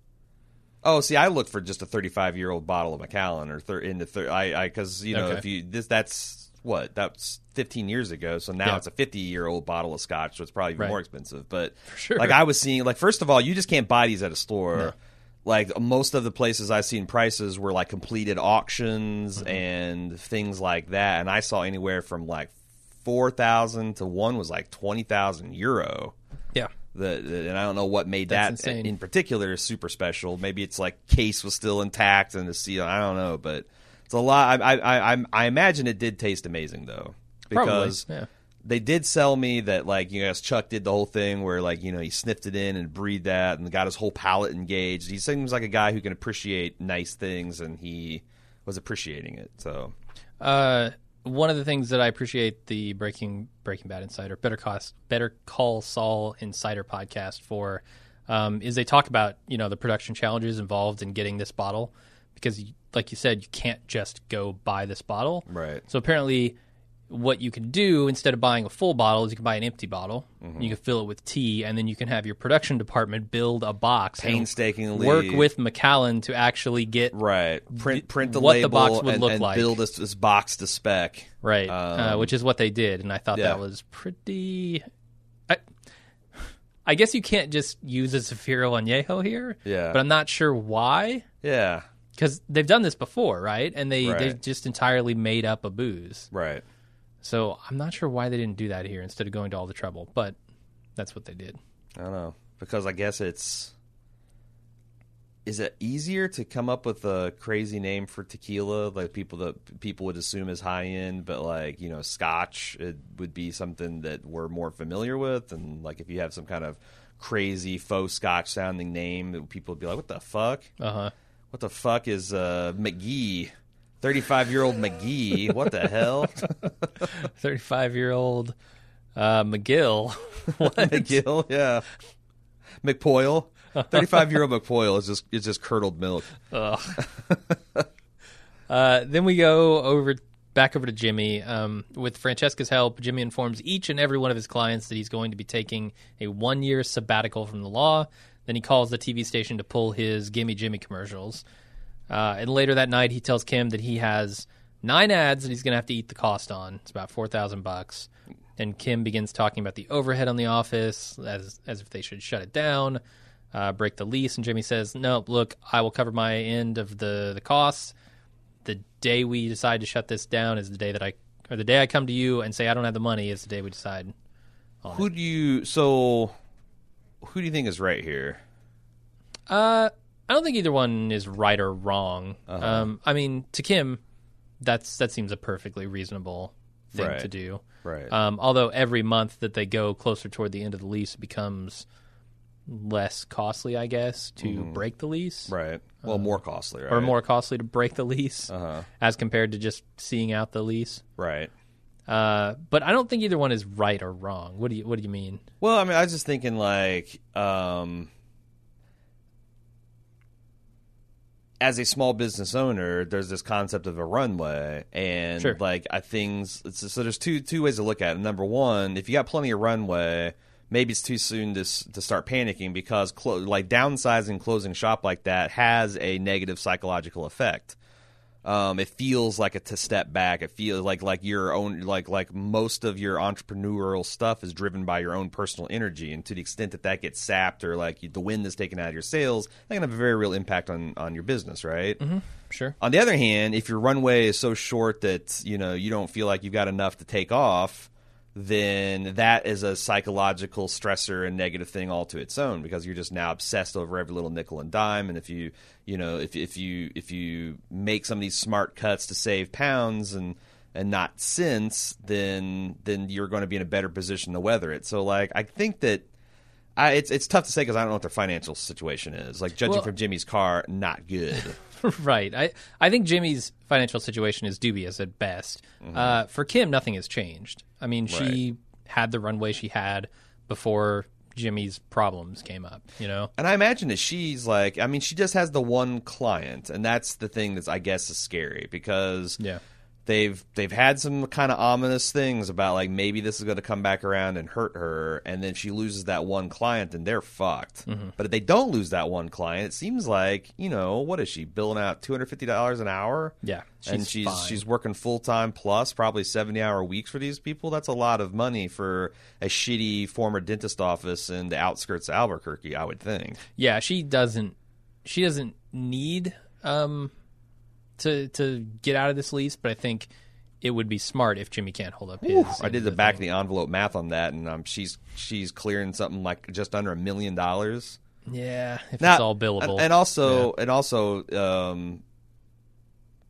Oh, see, I looked for just a 35 year old bottle of Macallan or thir- into thir- I I because you know Okay. if you this that's what that's 15 years ago, so now Yeah. it's a 50 year old bottle of scotch, so it's probably even Right. more expensive. But sure. like I was seeing, like first of all, you just can't buy these at a store. Like most of the places I've seen prices were like completed auctions Mm-hmm. and things like that, and I saw anywhere from like four thousand to one was like twenty thousand euro. Yeah. The, the- and I don't know what made That's that insane. in particular super special. Maybe it's like case was still intact and the seal. I don't know, but it's a lot. I I I, I imagine it did taste amazing though, Probably, because yeah. They did sell me that like you guys Chuck did the whole thing where like you know he sniffed it in and breathed that and got his whole palate engaged. He seems like a guy who can appreciate nice things and he was appreciating it. So Uh, one of the things that I appreciate the Breaking Breaking Bad Insider, Better Cost, Better Call Saul Insider podcast for, um, is they talk about you know the production challenges involved in getting this bottle because, like you said, you can't just go buy this bottle. Right. So apparently, what you can do instead of buying a full bottle is you can buy an empty bottle. Mm-hmm. You can fill it with tea, and then you can have your production department build a box painstakingly work with Macallan to actually get right print print the what the label box would and, look and like. build this, this box to spec. right, uh, Um, which is what they did, and I thought yeah. that was pretty. I, I guess you can't just use a Zafiro Añejo here, Yeah. but I'm not sure why Yeah. because they've done this before, right? And they they just entirely made up a booze, Right. So I'm not sure why they didn't do that here instead of going to all the trouble, but that's what they did. I don't know because I guess it's. Is it easier to come up with a crazy name for tequila, like people that people would assume is high end, but like you know, Scotch it would be something that we're more familiar with, and like if you have some kind of crazy faux Scotch sounding name, that people would be like, "What the fuck? Uh huh. What the fuck is uh, McGee? Thirty-five year old McGee? What the hell? 35 year old uh, McGill. McGill, yeah. McPoyle. Thirty-five year old McPoyle is just is just curdled milk. Ugh. uh, then we go over back over to Jimmy. Um, with Francesca's help, Jimmy informs each and every one of his clients that he's going to be taking a one year sabbatical from the law. Then he calls the TV station to pull his Gimme Jimmy commercials. Uh, and later that night, he tells Kim that he has nine ads that he's going to have to eat the cost on. It's about four thousand bucks. And Kim begins talking about the overhead on the office as as if they should shut it down, uh, break the lease. And Jimmy says, "No, look, I will cover my end of the the costs. The day we decide to shut this down is the day that I, or the day I come to you and say I don't have the money is the day we decide." Who do you so? Who do you think is right here? Uh, I don't think either one is right or wrong. Um, I mean, to Kim, that's that seems a perfectly reasonable thing Right. to do. Right. Um, although every month that they go closer toward the end of the lease becomes less costly, I guess, to break the lease, right. Well, more costly, right? or more costly to break the lease Uh-huh. as compared to just seeing out the lease. Right. Uh, but I don't think either one is right or wrong. What do you What do you mean? Well, I mean, I was just thinking like, um, as a small business owner, there's this concept of a runway, and Sure. like I things. It's, so there's two two ways to look at it. Number one, if you got plenty of runway, maybe it's too soon to to start panicking because clo- like downsizing, closing shop like that has a negative psychological effect. Um, it feels like a to step back. It feels like like your own like like most of your entrepreneurial stuff is driven by your own personal energy, and to the extent that that gets sapped or like the wind is taken out of your sails, that can have a very real impact on on your business, right? Mm-hmm. Sure. On the other hand, if your runway is so short that you know you don't feel like you've got enough to take off, then that is a psychological stressor and negative thing all to its own because you're just now obsessed over every little nickel and dime. And if you you know if if you if you make some of these smart cuts to save pounds and and not cents, then then you're going to be in a better position to weather it. So like I think that. I, it's it's tough to say because I don't know what their financial situation is. Like judging Well- from Jimmy's car, not good. right. I, I think Jimmy's financial situation is dubious at best. Uh, for Kim, nothing has changed. I mean, she had the runway she had before Jimmy's problems came up, you know? And I imagine that she's like, I mean, she just has the one client, and that's the thing that's I guess is scary because Yeah. They've they've had some kind of ominous things about like maybe this is going to come back around and hurt her, and then she loses that one client, and they're fucked. Mm-hmm. But if they don't lose that one client, it seems like you know what is she billing out two hundred fifty dollars an hour? Yeah. and she's she's fine. she's working full time plus probably seventy hour weeks for these people. That's a lot of money for a shitty former dentist office in the outskirts of Albuquerque. I would think. Yeah, she doesn't she doesn't need um to to get out of this lease, but I think it would be smart if Jimmy can't hold up his. I did the back of the envelope math on that, and um, she's she's clearing something like just under a million dollars. Yeah, if Now- it's all billable. and, and also and also, um,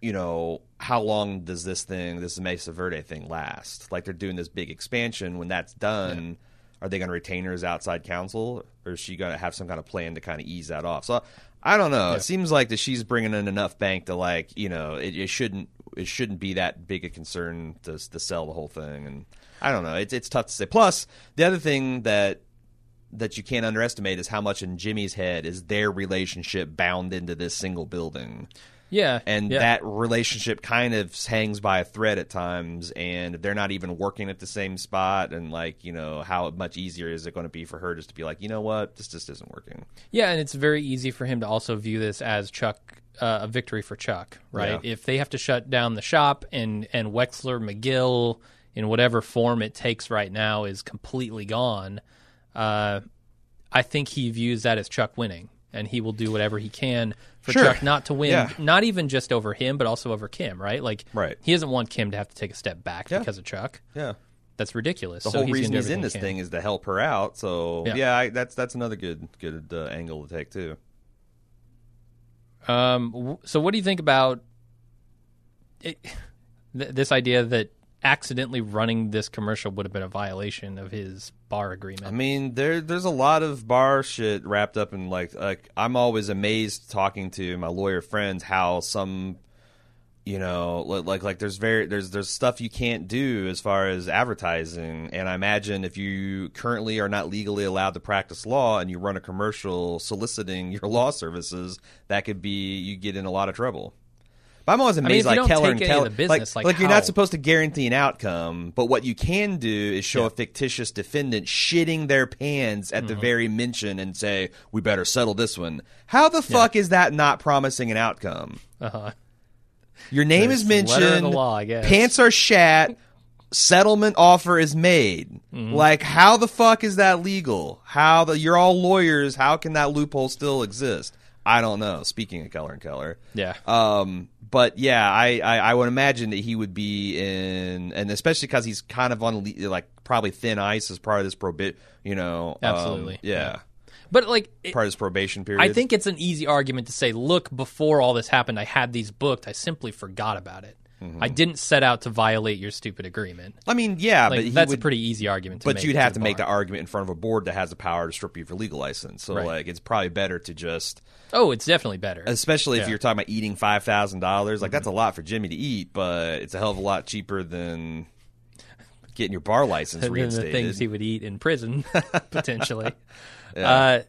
you know, how long does this thing, this Mesa Verde thing, last? Like they're doing this big expansion. When that's done, are they going to retain her as outside counsel, or is she going to have some kind of plan to kind of ease that off? So I don't know. It seems like that she's bringing in enough bank to like, you know, it, it shouldn't it shouldn't be that big a concern to to sell the whole thing. And I don't know. It's it's tough to say. Plus, the other thing that that you can't underestimate is how much in Jimmy's head is their relationship bound into this single building. Yeah, And yeah. that relationship kind of hangs by a thread at times, and they're not even working at the same spot. And, like, you know, how much easier is it going to be for her just to be like, you know what, this just isn't working? Yeah, and it's very easy for him to also view this as Chuck uh, a victory for Chuck, right? Yeah. If they have to shut down the shop and and Wexler McGill in whatever form it takes right now is completely gone, uh, I think he views that as Chuck winning, and he will do whatever he can for Sure. Chuck not to win, Yeah. not even just over him, but also over Kim, right? Like, Right. he doesn't want Kim to have to take a step back Yeah. because of Chuck. Yeah. That's ridiculous. The so whole he's reason he's in this thing is to help her out. So, Yeah. yeah, I, that's that's another good good uh, angle to take, too. Um, w- so what do you think about it, th- this idea that accidentally running this commercial would have been a violation of his bar agreement? I mean, there there's a lot of bar shit wrapped up in like like I'm always amazed talking to my lawyer friends how some you know li- like like there's very there's there's stuff you can't do as far as advertising and I imagine if you currently are not legally allowed to practice law and you run a commercial soliciting your law services that could be you get in a lot of trouble. I'm always mean, amazed, if you like Keller and Keller, the business, like, like you're not supposed to guarantee an outcome, but what you can do is show Yeah. a fictitious defendant shitting their pants at the Mm-hmm. very mention and say, "We better settle this one." How the fuck is that not promising an outcome? uh-huh. Your name is the mentioned. the law, I guess. Pants are shat. Settlement offer is made. Mm-hmm. Like, how the fuck is that legal? How the you're all lawyers? How can that loophole still exist? I don't know. Speaking of Keller and Keller, Yeah. um, but yeah, I, I, I would imagine that he would be in, and especially because he's kind of on like probably thin ice as part of this probit, you know. um, Absolutely. yeah, But like, it- part of his probation period. I think it's an easy argument to say, look, before all this happened, I had these booked. I simply forgot about it. Mm-hmm. I didn't set out to violate your stupid agreement. I mean, yeah, Like but that's would, a pretty easy argument to But you'd have to make the argument in front of a board that has the power to strip you of your legal license. So Right. like, it's probably better to just, Oh, it's definitely better. especially if Yeah. Mm-hmm. you're talking about eating five thousand dollars. Like that's a lot for Jimmy to eat, but it's a hell of a lot cheaper than getting your bar license than the reinstated. things he would eat in prison potentially. Uh,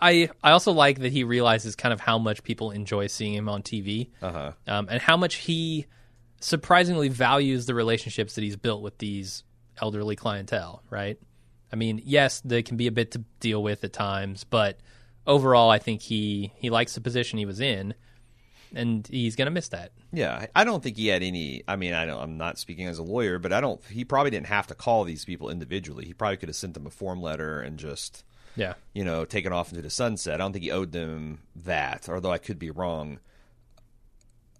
I I also like that he realizes kind of how much people enjoy seeing him on TV, Uh-huh. um, and how much he surprisingly values the relationships that he's built with these elderly clientele. Right? I mean, yes, they can be a bit to deal with at times, but overall, I think he he likes the position he was in. and he's gonna miss that. Yeah, I don't think he had any. I mean, I don't. I'm not speaking as a lawyer, but I don't. He probably didn't have to call these people individually. He probably could have sent them a form letter and just, Yeah, you know, taken off into the sunset. I don't think he owed them that, although I could be wrong.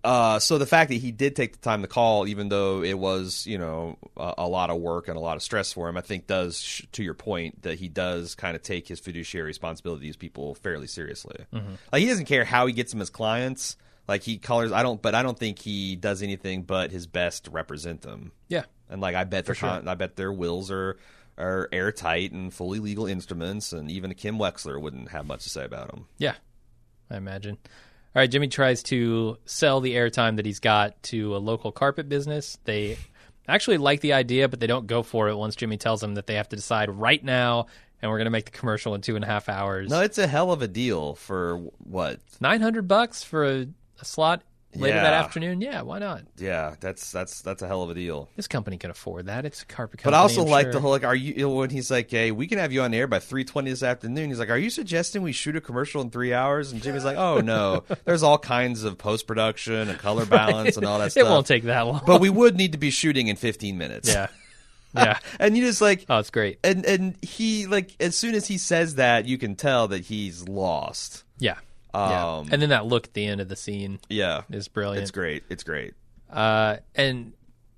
Uh, so the fact that he did take the time to call, even though it was, you know, a, a lot of work and a lot of stress for him, I think does, sh- to your point, that he does kind of take his fiduciary responsibility to these people fairly seriously. Like he doesn't care how he gets them as clients. Like he colors, I don't, but I don't think he does anything but his best to represent them. yeah, And like I bet their sure. con- I bet their wills are are airtight and fully legal instruments, and even Kim Wexler wouldn't have much to say about them. yeah. I imagine. All right, Jimmy tries to sell the airtime that he's got to a local carpet business. They actually like the idea, but they don't go for it once Jimmy tells them that they have to decide right now, and we're going to make the commercial in two and a half hours. No, it's a hell of a deal for what Nine hundred bucks for a, a slot later that afternoon. Yeah, why not? Yeah, that's that's that's a hell of a deal. This company can afford that. It's a carpet But. I also I'm like sure. the whole like, are you when he's like, hey, we can have you on air by three twenty this afternoon. He's like, are you suggesting we shoot a commercial in three hours? And Jimmy's like, oh no, there's all kinds of post production and color balance and all that It stuff. It won't take that long. but we would need to be shooting in fifteen minutes. yeah, yeah. and you just like, Oh, it's great. and and he like as soon as he says that, you can tell that he's lost. Yeah, yeah. Um, And then that look at the end of the scene Yeah, is brilliant. it's great. It's great. Uh, and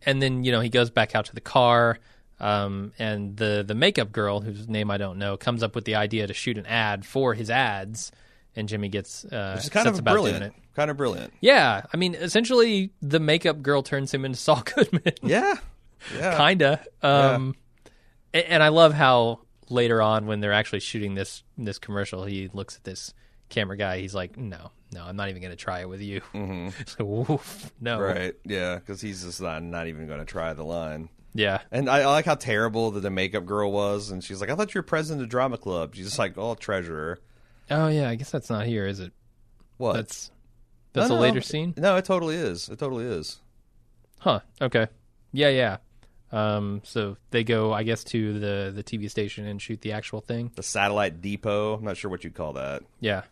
and then you know he goes back out to the car. Um, and the the makeup girl, whose name I don't know, comes up with the idea to shoot an ad for his ads, and Jimmy gets uh, It's kind sets of brilliant. Kind of brilliant. Yeah, I mean, essentially, the makeup girl turns him into Saul Goodman. Yeah, yeah. kinda. Um, a- and I love how later on when they're actually shooting this this commercial, he looks at this camera guy. He's like, "No, no, I'm not even going to try it with you." Mm-hmm. so, woof, no, Right. Yeah, because he's just not, not even going to try the line. Yeah, And I, I like how terrible that the makeup girl was. And she's like, I thought you were president of drama club. She's just like, oh, treasurer. Oh yeah, I guess that's not here, is it? What? That's that's No, a no. later scene, No, it totally is. It totally is. huh? Okay, yeah, yeah. Um, so they go, I guess, to the the TV station and shoot the actual thing. The satellite depot. I'm not sure what you'd call that. Yeah.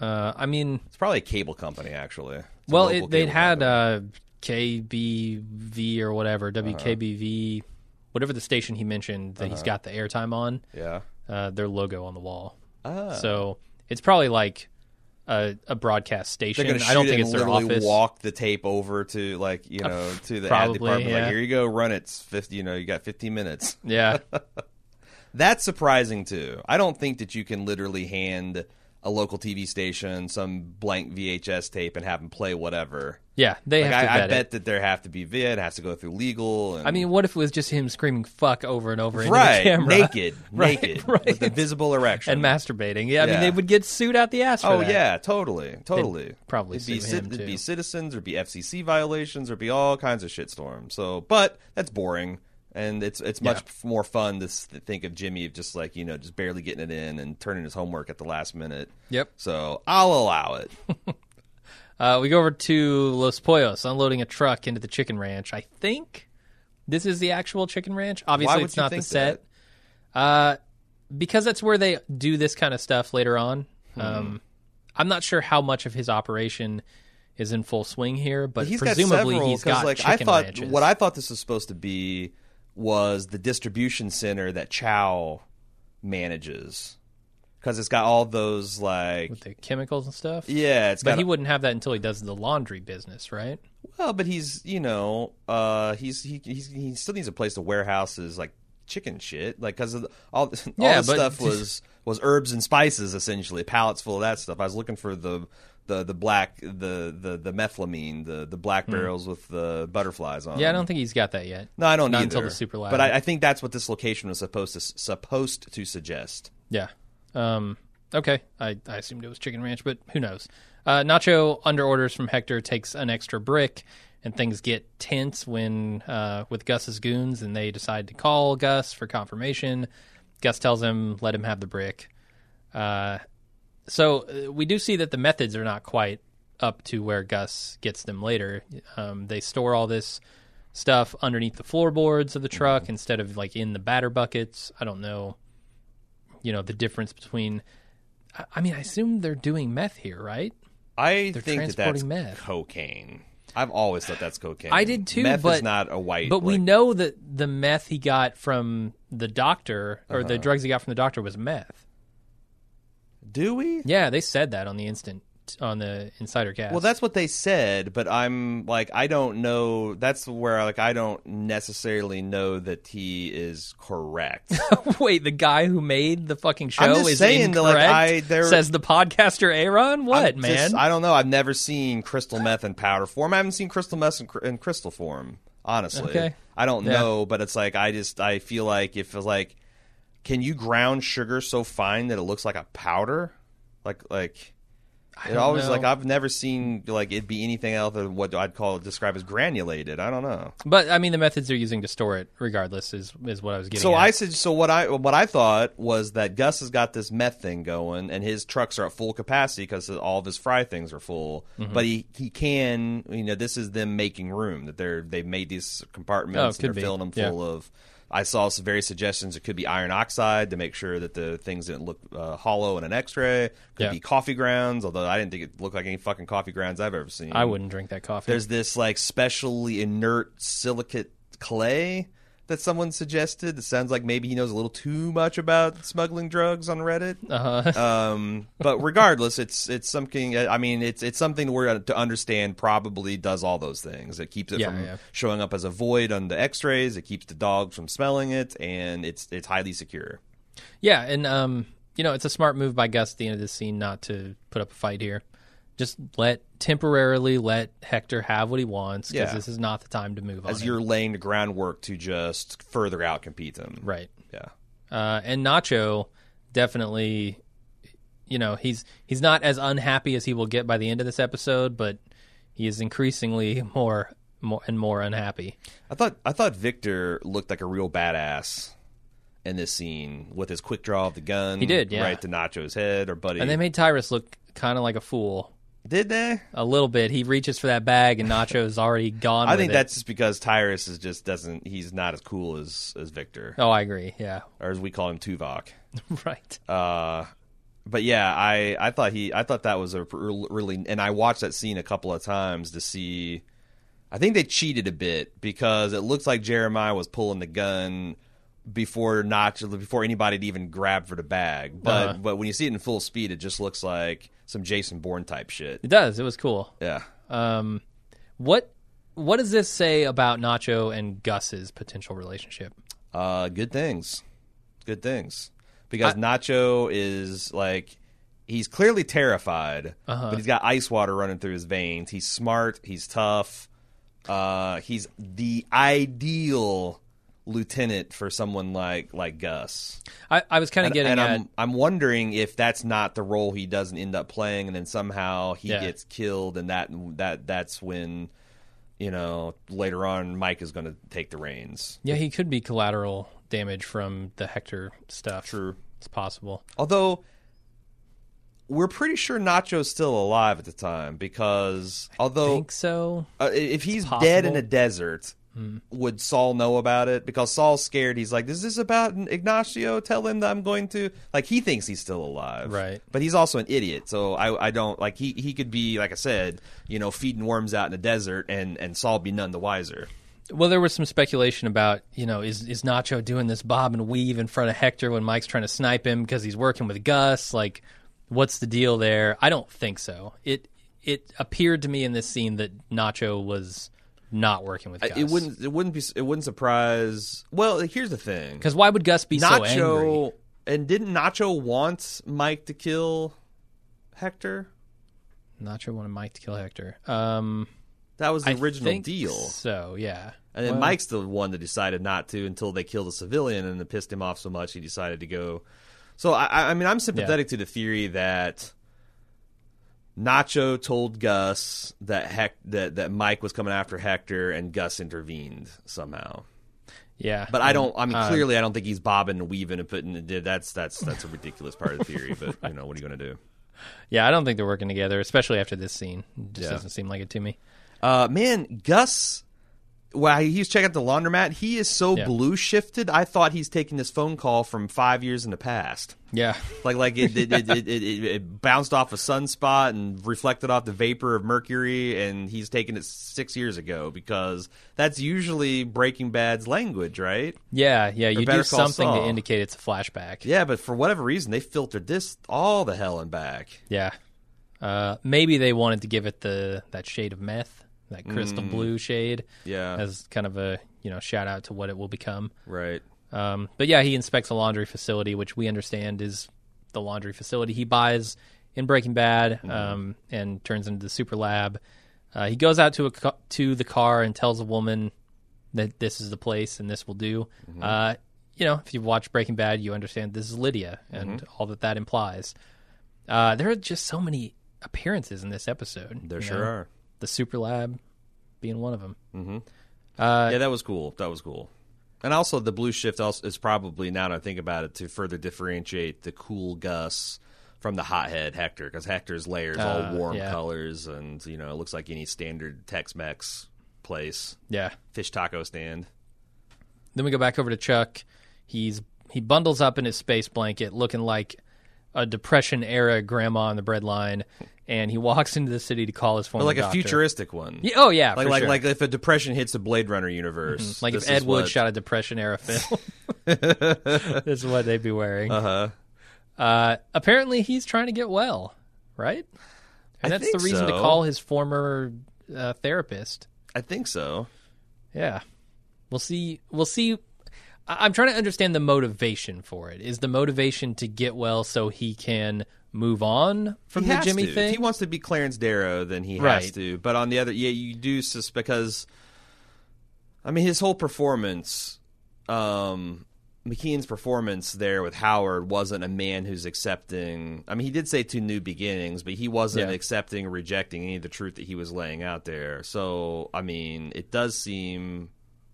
Uh, I mean, It's probably a cable company, actually. It's well, it, they'd had uh, KBV or whatever, WKBV, whatever the station he mentioned that he's got the airtime on, yeah. uh, their logo on the wall. Ah. So it's probably like a, a broadcast station. They're going to I don't think it's their literally office. walk the tape over to like you know to the ad department. yeah. Like here you go, run it. It's Fifty. You know, you got 15 minutes. Yeah. That's surprising too. I don't think that you can literally hand a local TV station some blank VHS tape and have them play whatever. Yeah. They Like, have to I, I bet that there have to be vid, has to go through legal. And, I mean, what if it was just him screaming "fuck" over and over into right, the camera, naked, Right, naked, right. with a visible erection and masturbating? Yeah, I mean, they would get sued out the ass. For Oh that. yeah, totally, totally. probably it'd be, him, it'd be citizens, there'd be FCC violations, there'd be all kinds of shitstorm. So, but that's boring, and it's it's much Yeah. more fun to think of Jimmy just like you know just barely getting it in and turning his homework at the last minute. Yep. So I'll allow it. Uh, we go over to Los Pollos, unloading a truck into the chicken ranch. I think this is the actual chicken ranch. Obviously, it's not the set. Uh, because that's where they do this kind of stuff later on. Hmm. Um, I'm not sure how much of his operation is in full swing here, but He's presumably got several, he's got like chicken I thought ranches. what I thought this was supposed to be was the distribution center that Chow manages because it's got all those like with the chemicals and stuff. yeah, it's but got he wouldn't have that until he does the laundry business, right? Well, but he's you know uh, he's he he's, he still needs a place to warehouse his like chicken shit like because all all Yeah, this but- stuff was was herbs and spices essentially pallets full of that stuff. I was looking for the the the black the the the methylamine the the black barrels with the butterflies on. Hmm. Yeah, I don't think he's got that yet. No, I don't Not either. until the super lab. But I, I think that's what this location was supposed to supposed to suggest. Yeah. Um, okay. I, I assumed it was Chicken Ranch, but who knows? Uh, Nacho, under orders from Hector, takes an extra brick, and things get tense when uh, with Gus's goons, and they decide to call Gus for confirmation. Gus tells him, "Let him have the brick." Uh, so uh, we do see that the methods are not quite up to where Gus gets them later. Um, they store all this stuff underneath the floorboards of the truck instead of like in the batter buckets. I don't know you know the difference between I- I mean I assume they're doing meth here, right? I They're think that that's meth. cocaine. I've always thought that's cocaine. I did too, Meth but is not a white. But we know that the meth he got from the doctor, or Uh-huh. the drugs he got from the doctor, was meth. Do we? Yeah, they said that on the instant on the Insider Cast. Well, that's what they said, but I'm like I don't know. That's where like I don't necessarily know that he is correct. wait. The guy who made the fucking show is saying that, like, I- there- says the podcaster Aaron. What I'm man? just- I don't know. I've never seen crystal meth in powder form. I haven't seen crystal meth in, in crystal form. Honestly, Okay. I don't Yeah. know, but it's like I just I feel like if it's like, can you ground sugar so fine that it looks like a powder? Like like. It always know. like I've never seen like it be anything else than what I'd call describe as granulated. I don't know. but I mean, the methods they're using to store it, regardless, is is what I was getting. So at. I said, so what I what I thought was that Gus has got this meth thing going, and his trucks are at full capacity because all of his fry things are full. Mm-hmm. But he he can, you know, this is them making room that they're they've made these compartments Oh, and they're be. filling them Yeah. full of. I saw some various suggestions. It could be iron oxide to make sure that the things didn't look uh, hollow in an X-ray. Could Yeah. be coffee grounds, although I didn't think it looked like any fucking coffee grounds I've ever seen. I wouldn't drink that coffee. There's this like specially inert silicate clay that someone suggested. It sounds like maybe he knows a little too much about smuggling drugs on Reddit. uh-huh. Um, but regardless, it's it's something. I mean, it's it's something we're to understand. Probably does all those things. It keeps it Yeah, from yeah. showing up as a void on the X-rays. It keeps the dogs from smelling it, and it's it's highly secure. Yeah, and um, you know, it's a smart move by Gus at the end of this scene not to put up a fight here. Just let temporarily let Hector have what he wants because Yeah. this is not the time to move on. As him. you're laying the groundwork to just further outcompete them. right, Yeah. uh, and Nacho definitely, you know, he's he's not as unhappy as he will get by the end of this episode, but he is increasingly more more and more unhappy. I thought I thought Victor looked like a real badass in this scene with his quick draw of the gun. He did, yeah. right to Nacho's head or buddy. And they made Tyrus look kind of like a fool. Did they? A little bit. He reaches for that bag, and Nacho's already gone. I think it. that's just because Tyrus is just doesn't. He's not as cool as as Victor, Oh, I agree. Yeah, or as we call him, Tuvok. right. Uh, but yeah, I I thought he I thought that was a really and I watched that scene a couple of times to see. I think they cheated a bit because it looks like Jeremiah was pulling the gun before Nacho before anybody even grabbed for the bag. But Uh-huh. but when you see it in full speed, it just looks like some Jason Bourne type shit. It does. It was cool. Yeah. Um, what what does this say about Nacho and Gus's potential relationship? Uh, good things, good things, because Nacho is like he's clearly terrified, Uh-huh. but he's got ice water running through his veins. He's smart. He's tough. Uh, he's the ideal lieutenant for someone like like Gus. I, I was kind of getting and at I'm I'm wondering if that's not the role he doesn't end up playing, and then somehow he Yeah. gets killed, and that that that's when. You know, later on, Mike is going to take the reins. yeah, he could be collateral damage from the Hector stuff. True. it's possible. Although we're pretty sure Nacho's still alive at the time because although I Think so? uh, if he's possible. dead in a desert, would Saul know about it? Because Saul's scared. He's like, "Is this about Ignacio? Tell him that I'm going to." Like he thinks he's still alive, Right. But he's also an idiot. So I, I don't like he he could be like I said, you know, feeding worms out in the desert, and and Saul be none the wiser. Well, there was some speculation about you know is is Nacho doing this bob and weave in front of Hector when Mike's trying to snipe him because he's working with Gus? Like, what's the deal there? I don't think so. It it appeared to me in this scene that Nacho was not working with Gus. It wouldn't it wouldn't be it wouldn't surprise. Well, here's the thing. because why would Gus be so angry? Nacho and didn't Nacho want Mike to kill Hector? Nacho wanted Mike to kill Hector. Um, That was the I original think deal. So yeah, And then Well, Mike's the one that decided not to until they killed a civilian, and it pissed him off so much he decided to go. So I, I mean, I'm sympathetic to the theory that Nacho told Gus that Hec- that that Mike was coming after Hector, and Gus intervened somehow. Yeah, But I don't. I mean, Uh, clearly, I don't think he's bobbing and weaving and putting. That's that's that's a ridiculous part of the theory. But you know, what are you going to do? Yeah, I don't think they're working together, especially after this scene. It just Yeah. doesn't seem like it to me. Uh, man, Gus. While he's checking out the laundromat, he is so Yeah. blue shifted. I thought he's taking this phone call from five years in the past. Yeah. Like like it it, it, it, it, it bounced off a sunspot and reflected off the vapor of Mercury, and he's taking it six years ago because that's usually Breaking Bad's language, right? Yeah, yeah. You do something to indicate it's a flashback. Yeah, but for whatever reason, they filtered this all the hell and back. Yeah. Uh, maybe they wanted to give it the that shade of meth, that crystal blue shade, Mm. Yeah, as kind of a you know shout out to what it will become. right. Um, but yeah, he inspects a laundry facility, which we understand is the laundry facility he buys in Breaking Bad, um, and turns into the super lab. Uh, he goes out to a to the car and tells a woman that this is the place and this will do. Uh, you know, if you've watched Breaking Bad, you understand this is Lydia and all that that implies. Uh, there are just so many appearances in this episode. There sure know? are. The super lab being one of them. Mm-hmm. Uh, yeah, that was cool. That was cool. And also, the blue shift also is probably now that I think about it to further differentiate the cool Gus from the hothead Hector because Hector's layers Uh, all warm yeah. colors and you know it looks like any standard Tex-Mex place yeah. fish taco stand. Then we go back over to Chuck. He's he bundles up in his space blanket, looking like a Depression era grandma on the breadline, and he walks into the city to call his former But like a doctor. futuristic one. Yeah, oh yeah, like like sure. like if a depression hits the Blade Runner universe. Like if Ed Wood what- shot a Depression era film, this is what they'd be wearing. Uh-huh. Uh, apparently, he's trying to get well, right? And I that's the reason to call his former uh, therapist. I think so. Yeah, we'll see. We'll see. I- I'm trying to understand the motivation for it. Is the motivation to get well so he can move on from he the Jimmy to. thing? If he wants to be Clarence Darrow, then he has Right. to. But on the other, yeah, you do sus because, I mean, his whole performance, um, McKean's performance there with Howard wasn't a man who's accepting. I mean, he did say two new beginnings, but he wasn't Yeah. accepting or rejecting any of the truth that he was laying out there. So, I mean, it does seem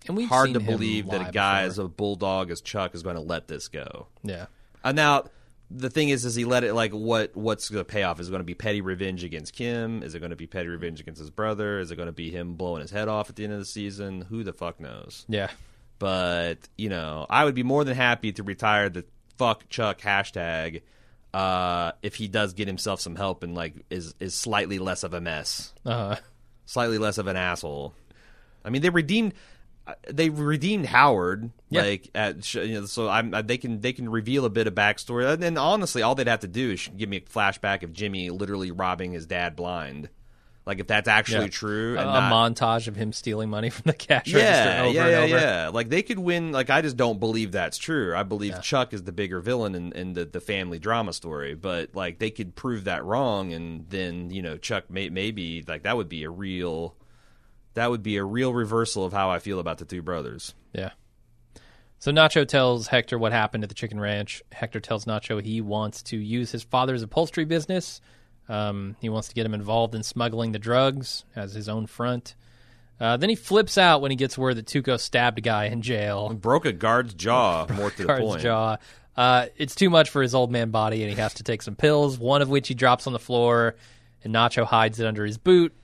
and we've hard to believe that a guy before. as a bulldog as Chuck is going to let this go. yeah. Uh, now, the thing is, is he let it like what? What's the payoff? Is it going to be petty revenge against Kim? Is it going to be petty revenge against his brother? Is it going to be him blowing his head off at the end of the season? Who the fuck knows? Yeah. But you know, I would be more than happy to retire the fuck Chuck hashtag uh, if he does get himself some help and like is is slightly less of a mess, uh-huh. slightly less of an asshole. I mean, they redeemed. Uh, They redeemed Howard, Yeah. like at sh- you know, so I'm uh, they can they can reveal a bit of backstory, and then honestly, all they'd have to do is give me a flashback of Jimmy literally robbing his dad blind, like if that's actually yeah. true. A, and a not- montage of him stealing money from the cash register yeah, over yeah, and yeah, over. yeah. Like they could win. Like I just don't believe that's true. I believe Chuck is the bigger villain in, in the the family drama story. But like they could prove that wrong, and then you know Chuck may maybe like that would be a real. That would be a real reversal of how I feel about the two brothers. Yeah. So Nacho tells Hector what happened at the chicken ranch. Hector tells Nacho he wants to use his father's upholstery business. Um, he wants to get him involved in smuggling the drugs as his own front. Uh, then he flips out when he gets word that Tuco stabbed a guy in jail. Broke a guard's jaw. More to the Guard's point. jaw. Uh, it's too much for his old man body, and he has to take some pills. One of which he drops on the floor, and Nacho hides it under his boot.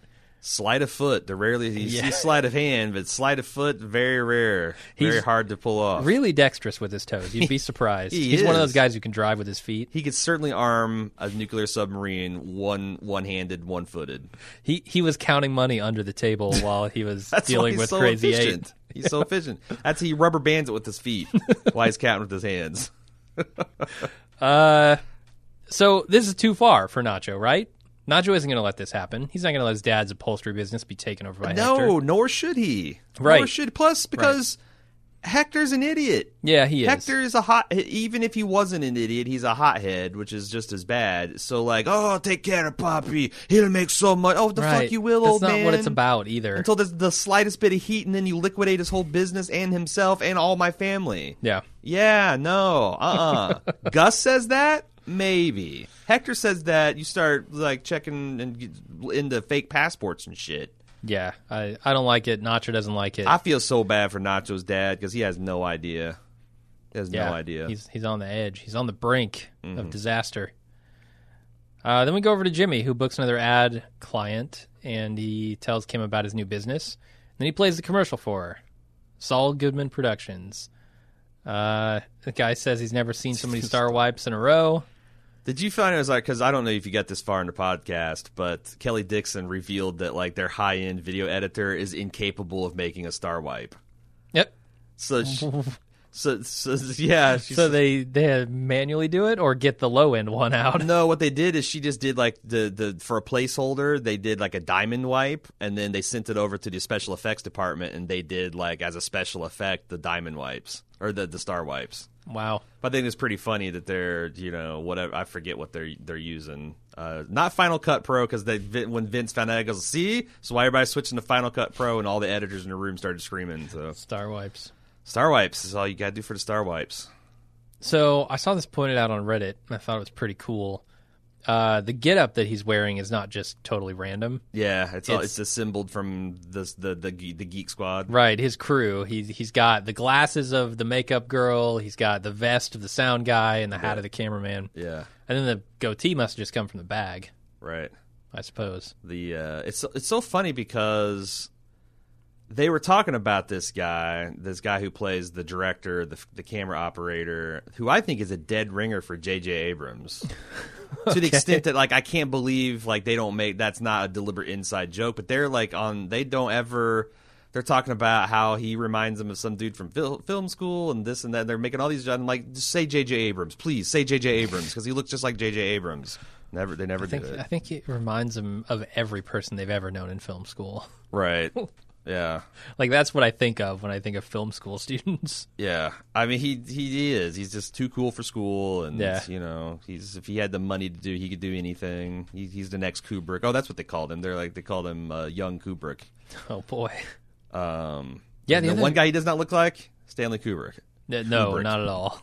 Sleight of foot. The rarely you Yeah. see sleight of hand, but sleight of foot very rare. Very hard to pull off. Really dexterous with his toes. You'd be surprised. He He's one of those guys who can drive with his feet. He could certainly arm a nuclear submarine one one handed, one footed. He he was counting money under the table while he was dealing with so Crazy efficient. Eight. He's so efficient. That's he rubber bands it with his feet while he's counting with his hands. Uh, so this is too far for Nacho, right? Nacho isn't going to let this happen. He's not going to let his dad's upholstery business be taken over by No, Hector. nor should he. Nor Right. should plus because Hector's an idiot. Yeah, he is. Hector is a hot. Even if he wasn't an idiot, he's a hothead, which is just as bad. So like, oh, take care of Poppy. He'll make so much. Oh, the right. fuck you will, That's old not man. what it's about either. Until there's the slightest bit of heat, and then you liquidate his whole business and himself and all my family. yeah. Yeah, no, uh, uh Gus says that maybe. Hector says that you start like checking and into fake passports and shit. Yeah, I, I don't like it. Nacho doesn't like it. I feel so bad for Nacho's dad because he has no idea. He has yeah, no idea. He's he's on the edge. He's on the brink Mm-hmm. of disaster. Uh, then we go over to Jimmy, who books another ad client, and he tells Kim about his new business. Then he plays the commercial for her. Saul Goodman Productions. Uh, the guy says he's never seen so many star wipes in a row. Did you find it was like because I don't know if you got this far in the podcast, but Kelley Dixon revealed that like their high end video editor is incapable of making a star wipe. Yep. So, she, so, so yeah. She So they they manually do it or get the low end one out. No, what they did is she just did like the the for a placeholder, they did like a diamond wipe, and then they sent it over to the special effects department, and they did like as a special effect the diamond wipes or the the star wipes. Wow. But I think it's pretty funny that they're you know whatever I forget what they're they're using. Uh, not Final Cut Pro because they when Vince found out, he goes, "See, so why everybody's switching to Final Cut Pro?" And all the editors in the room started screaming. So Star wipes. Star Wipes is all you got to do for the Star Wipes. So I saw this pointed out on Reddit, and I thought it was pretty cool. Uh, the getup that he's wearing is not just totally random. Yeah, it's all, It's- it's assembled from this the the the Geek Squad. Right, his crew. He's he's got the glasses of the makeup girl. He's got the vest of the sound guy and the hat of the cameraman. Yeah, And then the goatee must have just come from the bag, right. I suppose. the uh, it's it's so funny because they were talking about this guy, this guy who plays the director, the the camera operator, who I think is a dead ringer for J.J. Abrams. To the extent that like I can't believe like they don't make that's not a deliberate inside joke, but they're like on they don't ever. They're talking about how he reminds them of some dude from fil- film school and this and that. They're making all these. I'm like, just say J.J. Abrams, please say J.J. Abrams because he looks just like J.J. Abrams. Never, they never I think did I think it reminds them of every person they've ever known in film school. Right. Yeah. Like that's what I think of when I think of film school students. Yeah, I mean he he is. He's just too cool for school, and Yeah. you know he's if he had the money to do, he could do anything. He, he's the next Kubrick. Oh, that's what they called him. They're like they called him uh, young Kubrick. Oh boy. Um, Yeah, the the one guy he does not look like Stanley Kubrick. No, Kubrick. not at all.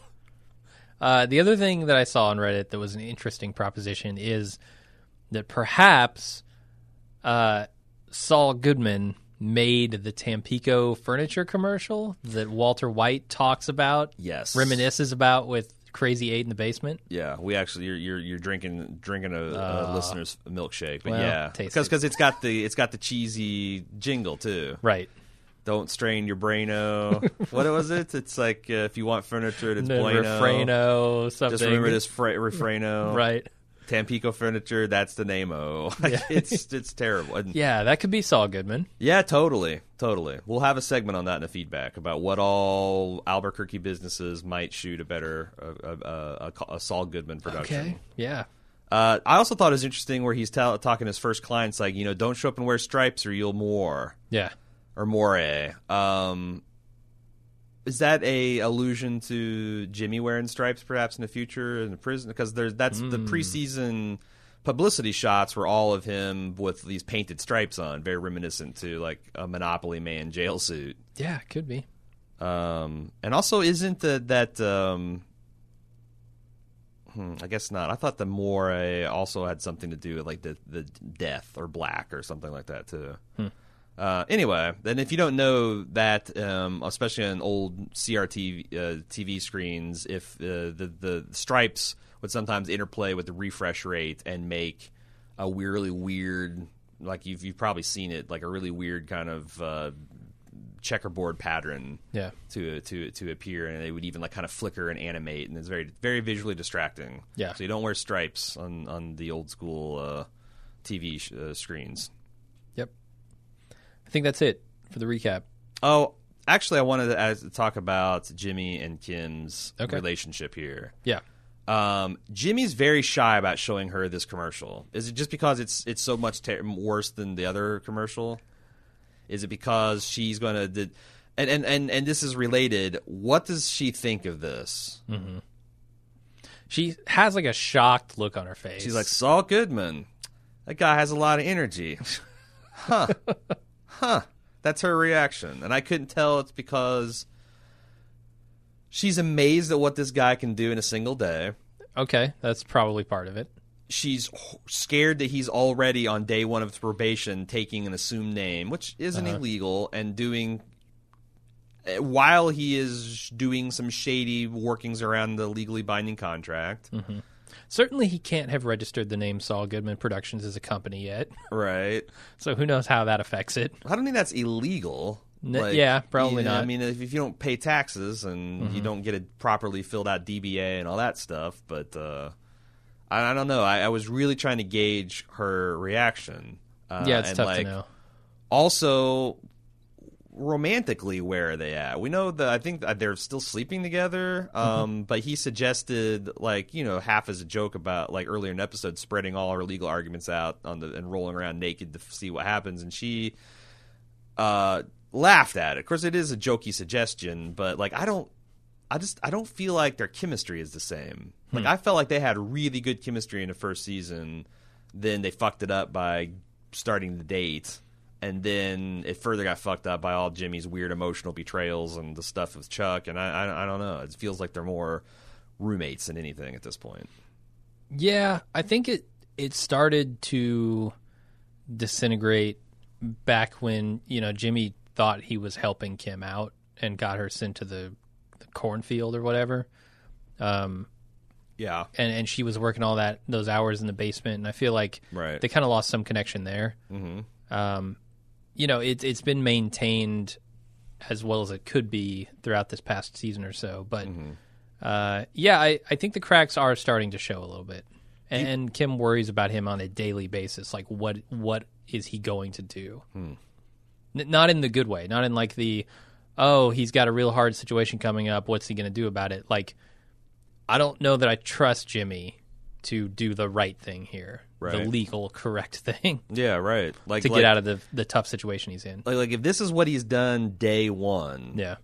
Uh, the other thing that I saw on Reddit that was an interesting proposition is that perhaps uh, Saul Goodman made the Tampico furniture commercial that Walter White talks about, Yes, reminisces about with Crazy Eight in the basement. Yeah, we actually you're you're, you're drinking drinking a, a listener's milkshake, but well, yeah, because because it's got the it's got the cheesy jingle too. Right. Don't strain your braino. what was it? It's like uh, if you want furniture, it's The bueno. refraino, something. Just remember this fra- refraino. Right. Tampico furniture. That's the name. Oh, it's it's terrible. And- Yeah, that could be Saul Goodman. yeah, totally, totally. We'll have a segment on that in the feedback about what all Albuquerque businesses might shoot a better a, a, a, a Saul Goodman production. Okay. Yeah. Uh, I also thought it was interesting where he's tell talking to his first clients like, you know, don't show up and wear stripes or you'll more Yeah. or more. Um, is that a allusion to Jimmy wearing stripes perhaps in the future in the prison? Because there's that's the preseason publicity shots were all of him with these painted stripes on, very reminiscent to like a Monopoly man jail suit. Yeah, could be. Um, and also, isn't the, that um, hmm, I guess not. I thought the more also had something to do with like the the death or black or something like that too. Uh, anyway, then if you don't know that, um, especially on old CRT uh, TV screens, if uh, the the stripes would sometimes interplay with the refresh rate and make a really weird, like you've you've probably seen it, like a really weird kind of uh, checkerboard pattern Yeah. to to to appear, and they would even like kind of flicker and animate, and it's very very visually distracting. Yeah. So you don't wear stripes on on the old school uh, TV sh- uh, screens. Yep. I think that's it for the recap. Oh, actually, I wanted to talk about Jimmy and Kim's Okay. relationship here. Yeah. Um, Jimmy's very shy about showing her this commercial. Is it just because it's it's so much ter- worse than the other commercial? Is it because she's going to did, and, and and and this is related? What does she think of this? She has like a shocked look on her face. She's like Saul Goodman. That guy has a lot of energy. huh. Huh. That's her reaction. And I couldn't tell it's because she's amazed at what this guy can do in a single day. okay, that's probably part of it. She's scared that he's already on day one of probation taking an assumed name, which isn't illegal, and doing uh, while he is doing some shady workings around the legally binding contract. Certainly, he can't have registered the name Saul Goodman Productions as a company yet. Right. So who knows how that affects it? I don't think that's illegal. N- yeah, probably you not. I mean, if, if you don't pay taxes and you don't get a properly filled out DBA and all that stuff, but uh, I, I don't know. I, I was really trying to gauge her reaction. Uh, yeah, it's tough like, to know. Also, romantically, where are they at? We know that I think that they're still sleeping together. Mm-hmm. Um, But he suggested, like you know, half as a joke about like earlier in the episode, spreading all her legal arguments out on the and rolling around naked to see what happens, and she uh, laughed at it. Of course, it is a jokey suggestion, but like I don't. I just I don't feel like their chemistry is the same. Like I felt like they had really good chemistry in the first season, then they fucked it up by starting the date, and then it further got fucked up by all Jimmy's weird emotional betrayals and the stuff with Chuck. And I I, I don't know. It feels like they're more roommates than anything at this point. Yeah, I think it it started to disintegrate back when you know Jimmy thought he was helping Kim out and got her sent to the, the cornfield or whatever. Um, Yeah, and and she was working all that those hours in the basement, and I feel like Right. they kind of lost some connection there. mm-hmm. Um, you know, it's it's been maintained as well as it could be throughout this past season or so, but uh, yeah, I, I think the cracks are starting to show a little bit, and, and Kim worries about him on a daily basis. Like, what what is he going to do? N- not in the good way, not in like the oh he's got a real hard situation coming up. What's he going to do about it? Like, I don't know that I trust Jimmy to do the right thing here, the legal correct thing yeah, right. Like to like, get out of the the tough situation he's in. like like if this is what he's done day one Yeah.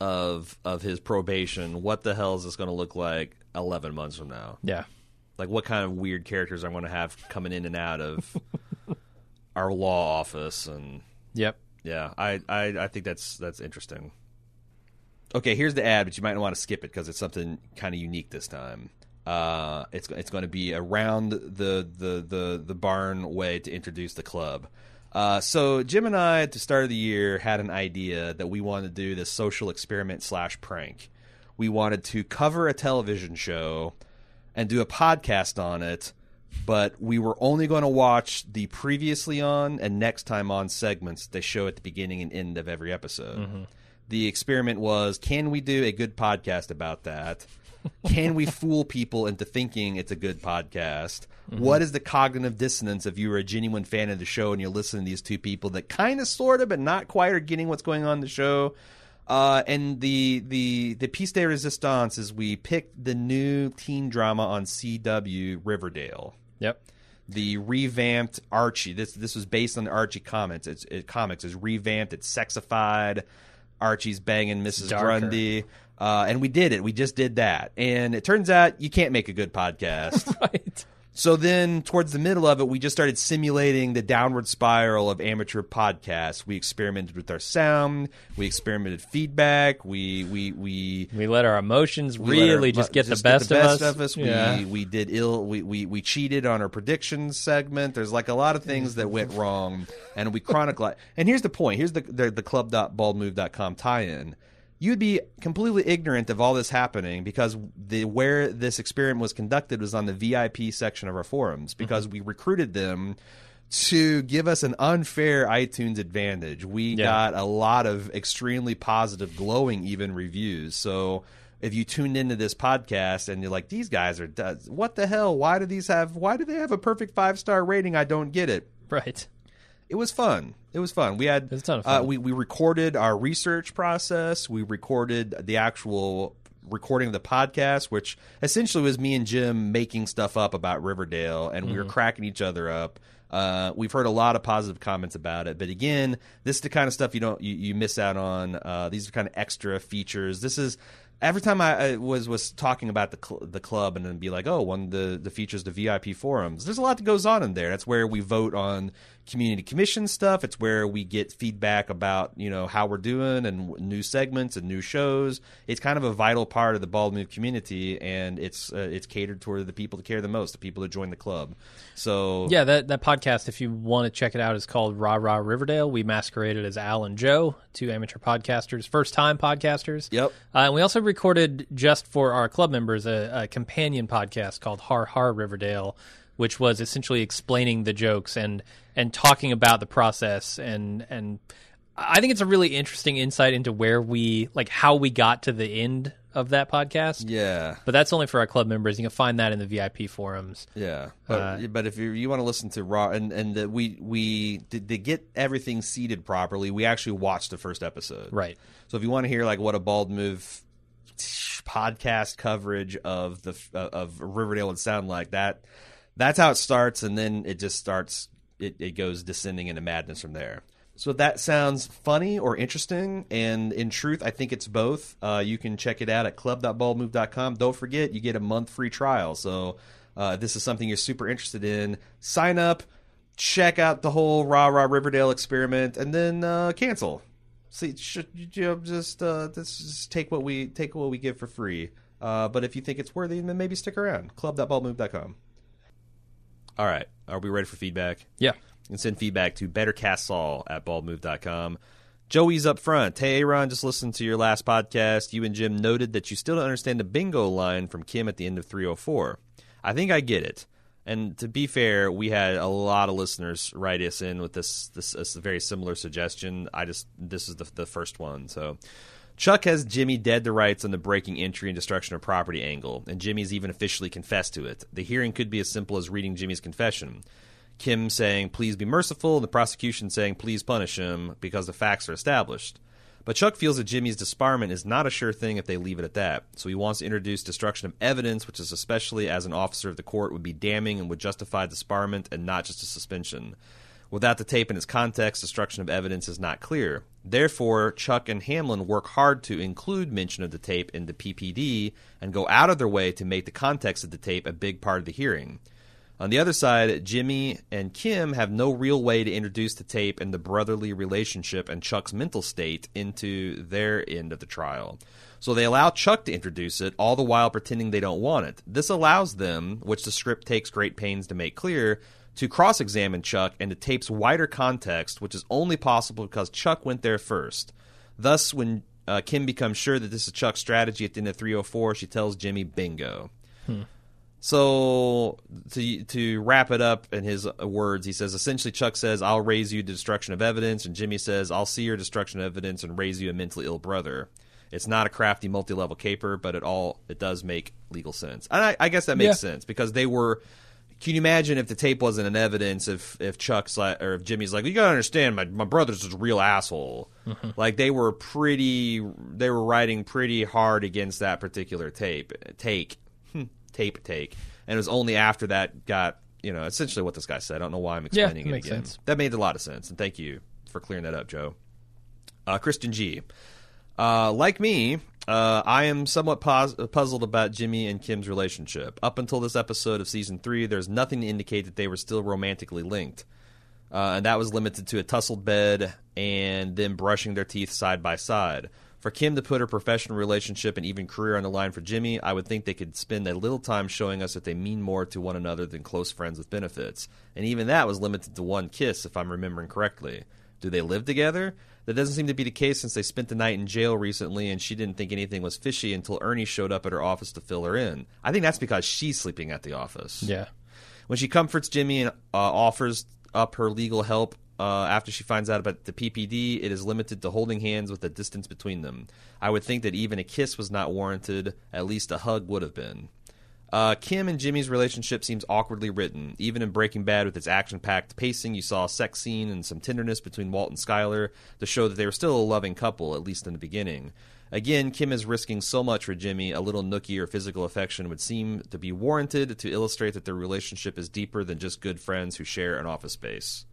of of his probation, what the hell is this going to look like eleven months from now? Yeah. like what kind of weird characters I'm going to have coming in and out of our law office and Yep. yeah I, I I think that's that's interesting okay here's the ad but you might want to skip it because it's something kind of unique this time uh it's it's going to be around the the the the barn way to introduce the club uh, so Jim and I, at the start of the year, had an idea that we wanted to do this social experiment slash prank. We wanted to cover a television show and do a podcast on it, but we were only going to watch the previously on and next time on segments they show at the beginning and end of every episode. The experiment was can we do a good podcast about that? Can we fool people into thinking it's a good podcast? What is the cognitive dissonance if you were a genuine fan of the show and you're listening to these two people that kind of, sort of, but not quite are getting what's going on in the show? Uh, and the the the piece de resistance is we picked the new teen drama on CW Riverdale Yep. the revamped Archie. This this was based on the Archie comics. It's it, comics. is revamped. It's sexified. Archie's banging Mrs. Darker. Grundy, uh, and we did it. We just did that, and it turns out you can't make a good podcast. Right. So then, towards the middle of it, we just started simulating the downward spiral of amateur podcasts. We experimented with our sound. We experimented feedback. We we we We let our emotions we let our- really just get just the best, of us. We Yeah. we did ill. We, we we cheated on our predictions segment. There's like a lot of things that went wrong, and we chronicle. and here's the point. Here's the the, the club.baldmove.com tie-in. You'd be completely ignorant of all this happening because the where this experiment was conducted was on the VIP section of our forums because mm-hmm. we recruited them to give us an unfair iTunes advantage. We Yeah. got a lot of extremely positive, glowing even reviews. So if you tuned into this podcast and you're like, these guys are what the hell? Why do these have? Why do they have a perfect five star rating? I don't get it. Right. It was fun. It was fun. We had a ton of Uh, we we recorded our research process. We recorded the actual recording of the podcast, which essentially was me and Jim making stuff up about Riverdale, and we Mm-hmm. were cracking each other up. Uh, we've heard a lot of positive comments about it, but again, this is the kind of stuff you don't you, you miss out on. Uh, these are kind of extra features. This is every time I, I was was talking about the cl- the club and then be like, oh, one of the the features the VIP forums. There's a lot that goes on in there. That's where we vote on community commission stuff. It's where we get feedback about you know how we're doing and new segments and new shows. It's kind of a vital part of the Bald Move community, and it's uh, it's catered toward the people that care the most, the people that join the club. So Yeah, that that podcast, if you want to check it out, is called Rah Rah Riverdale. We masqueraded as Al and Joe, two amateur podcasters, first time podcasters. Yep. Uh, and we also recorded just for our club members a, a companion podcast called Har Har Riverdale, which was essentially explaining the jokes and and talking about the process and and I think it's a really interesting insight into where we like how we got to the end of that podcast. Yeah. But that's only for our club members. You can find that in the VIP forums. Yeah, but, Uh, but if you, you want to listen to raw and and the, we we to, to get everything seated properly, we actually watched the first episode. Right. So if you want to hear like what a bald move podcast coverage of the uh, of Riverdale would sound like, that that's how it starts, and then it just starts. It, it goes descending into madness from there. So that sounds funny or interesting, and in truth, I think it's both. Uh, you can check it out at club.baldmove.com. Don't forget, you get a month free trial. So uh, this is something you're super interested in, sign up, check out the whole rah rah Riverdale experiment, and then uh, cancel. See, should, you know, just uh, just take what we take what we give for free. Uh, but if you think it's worthy, then maybe stick around. Club.baldmove.com. All right, are we ready for feedback? Yeah. You can send feedback to bettercastsaul at baldmove.com. Joey's up front. Hey, Aaron, just listened to your last podcast. You and Jim noted that you still don't understand the bingo line from Kim at the end of 304. I think I get it. And to be fair, we had a lot of listeners write us in with this this, this very similar suggestion. I just this is the the first one. So Chuck has Jimmy dead to rights on the breaking entry and destruction of property angle, and Jimmy's even officially confessed to it. The hearing could be as simple as reading Jimmy's confession. Kim saying, please be merciful, and the prosecution saying, please punish him because the facts are established. But Chuck feels that Jimmy's disbarment is not a sure thing if they leave it at that, so he wants to introduce destruction of evidence, which is especially as an officer of the court would be damning and would justify disbarment and not just a suspension. Without the tape in its context, destruction of evidence is not clear. Therefore, Chuck and Hamlin work hard to include mention of the tape in the PPD and go out of their way to make the context of the tape a big part of the hearing. On the other side, Jimmy and Kim have no real way to introduce the tape and the brotherly relationship and Chuck's mental state into their end of the trial. So they allow Chuck to introduce it, all the while pretending they don't want it. This allows them, which the script takes great pains to make clear, to cross examine Chuck and the tape's wider context, which is only possible because Chuck went there first. Thus, when uh, Kim becomes sure that this is Chuck's strategy at the end of 304, she tells Jimmy, bingo. So to to wrap it up in his words, he says essentially Chuck says, "I'll raise you to destruction of evidence," and Jimmy says, "I'll see your destruction of evidence and raise you a mentally ill brother." It's not a crafty multi-level caper, but it all it does make legal sense, and I, I guess that makes Yeah. sense because they were. Can you imagine if the tape wasn't an evidence? If if Chuck's like, or if Jimmy's like, you gotta understand, my my brother's just a real asshole. Like they were pretty, they were writing pretty hard against that particular tape take Hmm, tape take, and it was only after that got you know essentially what this guy said. I don't know why I'm Yeah, explaining it makes again. sense. That made a lot of sense, and thank you for clearing that up, Joe. Uh, Christian G. Uh, like me, uh, I am somewhat pos- puzzled about Jimmy and Kim's relationship. Up until this episode of season three, there's nothing to indicate that they were still romantically linked. Uh, and that was limited to a tussled bed and them brushing their teeth side by side. For Kim to put her professional relationship and even career on the line for Jimmy, I would think they could spend a little time showing us that they mean more to one another than close friends with benefits. And even that was limited to one kiss, if I'm remembering correctly. Do they live together? That doesn't seem to be the case since they spent the night in jail recently and she didn't think anything was fishy until Ernie showed up at her office to fill her in. I think that's because she's sleeping at the office. Yeah. When she comforts Jimmy and uh, offers up her legal help uh, after she finds out about the PPD, it is limited to holding hands with a distance between them. I would think that even a kiss was not warranted. At least a hug would have been. Uh, Kim and Jimmy's relationship seems awkwardly written. Even in Breaking Bad, with its action-packed pacing, you saw a sex scene and some tenderness between Walt and Skyler to show that they were still a loving couple, at least in the beginning. Again, Kim is risking so much for Jimmy. A little nookie or physical affection would seem to be warranted to illustrate that their relationship is deeper than just good friends who share an office space.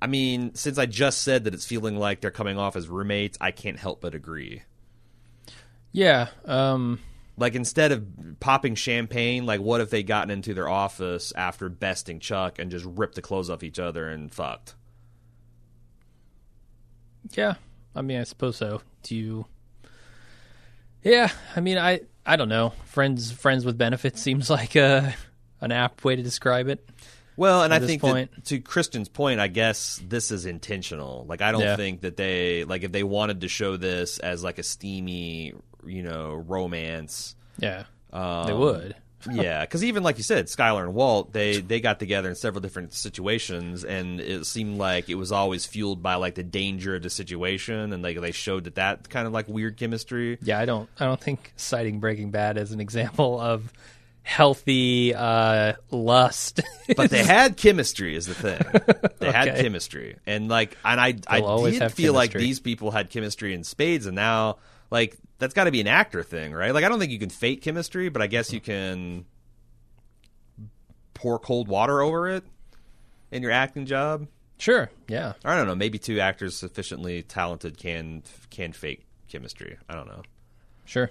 I mean, since I just said that it's feeling like they're coming off as roommates, I can't help but agree. Yeah. Um, Like instead of popping champagne, like what if they gotten into their office after besting Chuck and just ripped the clothes off each other and fucked? yeah. I mean, I suppose so. Do you? Yeah. I mean, I I don't know. Friends friends with benefits seems like a an apt way to describe it. Well, and I think that to Christian's point, I guess this is intentional. Like I don't Yeah. think that they like if they wanted to show this as like a steamy, you know, romance. Yeah, Um, they would. yeah, because even like you said, Skyler and Walt, they they got together in several different situations, and it seemed like it was always fueled by like the danger of the situation, and like they showed that that kind of like weird chemistry. Yeah, I don't. I don't think citing Breaking Bad as an example of healthy uh, lust. But they had chemistry, is the thing. They had chemistry, and like, and I I They'll always did feel like these people had chemistry in spades, and now like that's got to be an actor thing, right? Like I don't think you can fake chemistry, but I guess you can pour cold water over it in your acting job. sure. Yeah. I don't know. Maybe two actors sufficiently talented can can fake chemistry. I don't know. Sure.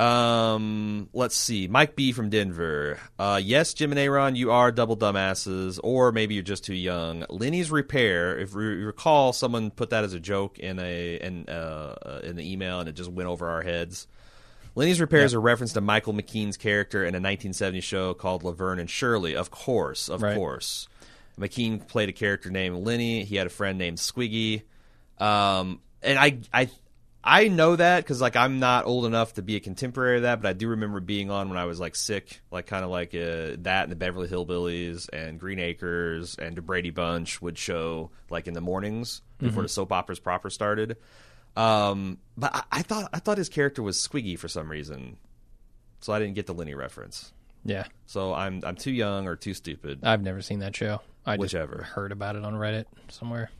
Um, let's see. Mike B from Denver. Uh, yes, Jim and Aaron, you are double dumbasses, or maybe you're just too young. Lenny's repair. If you recall, someone put that as a joke in a in uh in the email, and it just went over our heads. Lenny's repair is a reference to Michael McKean's character in a 1970 show called Laverne and Shirley. Of course, of Right. course. McKean played a character named Lenny. He had a friend named Squiggy. Um, and I, I, I know that because like I'm not old enough to be a contemporary of that, but I do remember being on when I was like sick, like kind of like uh, that and the Beverly Hillbillies and Green Acres and the Brady Bunch would show like in the mornings before the soap operas proper started. Um, but I, I thought I thought his character was Squiggy for some reason, so I didn't get the Lenny reference. Yeah. So I'm I'm too young or too stupid. I've never seen that show. I just Whichever. heard about it on Reddit somewhere.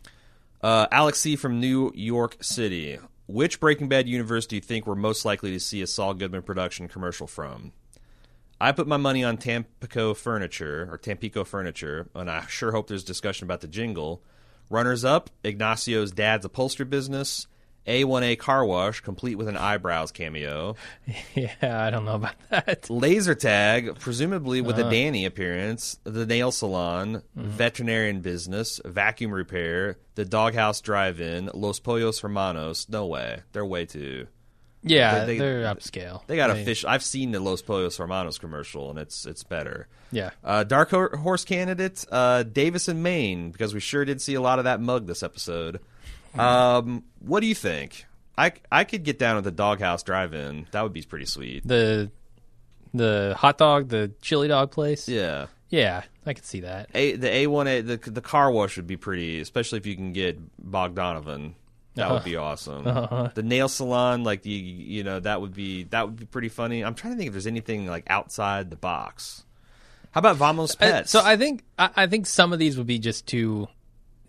Uh, Alex C. from New York City. Which Breaking Bad universe do you think we're most likely to see a Saul Goodman production commercial from? I put my money on Tampico Furniture or Tampico Furniture, and I sure hope there's discussion about the jingle. Runners up: Ignacio's dad's upholstery business, A1A car wash, complete with an eyebrows cameo. yeah, I don't know about that. Laser tag, presumably with Uh-huh. a Danny appearance, the nail salon, Mm-hmm. veterinarian business, vacuum repair, the doghouse drive-in, Los Pollos Hermanos. No way, they're way too. Yeah, They- are upscale. They got I a mean, fish. I've seen the Los Pollos Hermanos commercial, and it's it's better. Yeah. Uh, dark horse candidate, uh, Davis and Main, because we sure did see a lot of that mug this episode. Um, what do you think? I, I could get down with the doghouse drive-in. That would be pretty sweet. The the hot dog, the chili dog place. Yeah. Yeah, I could see that. A the A one A the the car wash would be pretty, especially if you can get Bogdanovan. That would be awesome. The nail salon, like the you know, that would be that would be pretty funny. I'm trying to think if there's anything like outside the box. How about Vamos Uh, Pets? so I think I, I think some of these would be just too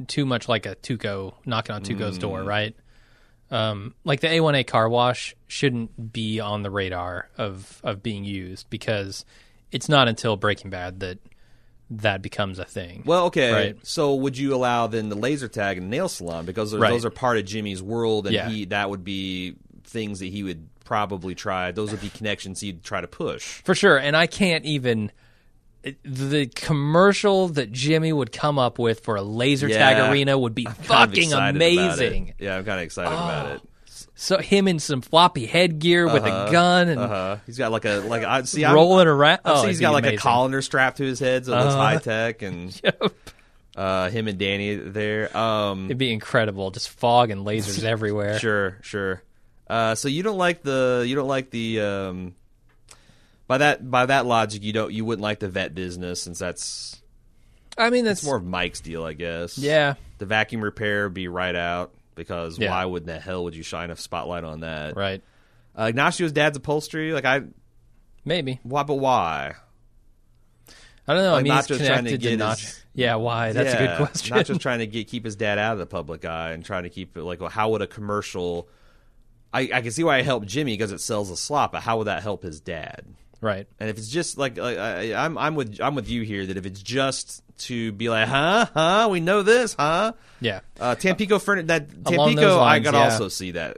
too much like a Tuco knocking on Tuco's Mm. door, right? Um, like the A1A car wash shouldn't be on the radar of of being used because it's not until Breaking Bad that that becomes a thing. well, okay. Right. So would you allow then the laser tag and nail salon because those, Right. those are part of Jimmy's world, and Yeah. he that would be things that he would probably try. Those would be connections he'd try to push. For sure, and I can't even the commercial that Jimmy would come up with for a laser tag Yeah. arena would be Kind of fucking excited about it. amazing. Yeah, I'm kind of excited about it. So him in some floppy headgear with a gun and Uh, he's got like a like I see. I'm- rolling around. Oh, it'd he's be got like amazing. a colander strapped to his head, so it looks Uh-huh. high tech, and uh, him and Danny there. Um, It'd be incredible. Just fog and lasers everywhere. sure, sure. Uh, so you don't like the you don't like the um, by that by that logic you don't you wouldn't like the vet business since that's I mean, that's more of Mike's deal, I guess. Yeah, The vacuum repair would be right out because Yeah. why would the hell would you shine a spotlight on that? right. Uh, Ignacio's dad's upholstery, like I Maybe why but why? I don't know. I Like mean, he's Nacho's trying to connected to, get Nacho. his- Yeah, why? That's a good question. Not just trying to get keep his dad out of the public eye and trying to keep it like, well, how would a commercial? I, I can see why it helped Jimmy because it sells a slot, but how would that help his dad? Right. And if it's just like, like I, I'm, I'm with, I'm with you here that if it's just to be like, huh, huh, we know this, huh? Yeah. Uh, Tampico furniture that Along Tampico, those I lines, could yeah. also see that.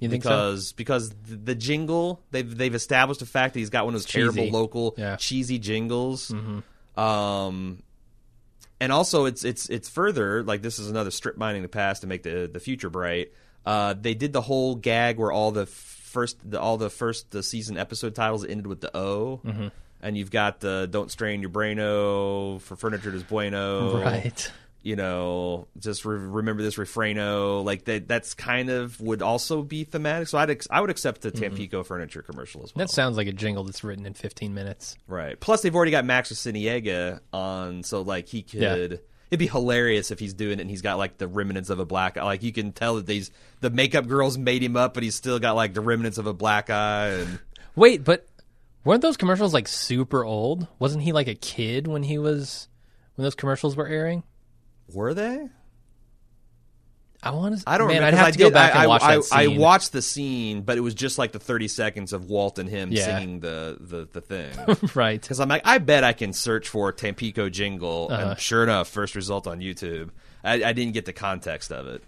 You think so? because because the, the jingle they've they've established the fact that he's got one of those terrible cheesy. local Yeah. Mm-hmm. cheesy jingles. Um, and also it's it's it's further like this is another strip mining the past to make the the future bright. Uh, they did the whole gag where all the first the, all the first the season episode titles ended with the O. Mm-hmm. and you've got the "Don't strain your braino" for furniture is bueno, Right. You know, just re- remember this refraino. Like that. That's kind of would also be thematic. So I'd ex- I would accept the Tampico furniture commercial as well. That sounds like a jingle that's written in 15 minutes. Right. Plus, they've already got Max Siniega on, so like he could. Yeah. It'd be hilarious if he's doing it and he's got like the remnants of a black eye. Like you can tell that these the makeup girls made him up, but he's still got like the remnants of a black eye. And Wait, but weren't those commercials like super old? Wasn't he like a kid when he was when those commercials were airing? were they? I want to. I don't Man, remember. I'd have I to go back I, and watch I, that I scene. watched the scene, but it was just like the thirty seconds of Walt and him Yeah. singing the the the thing. right. Because I'm like, I bet I can search for Tampico jingle, Uh-huh. and sure enough, first result on YouTube. I, I didn't get the context of it.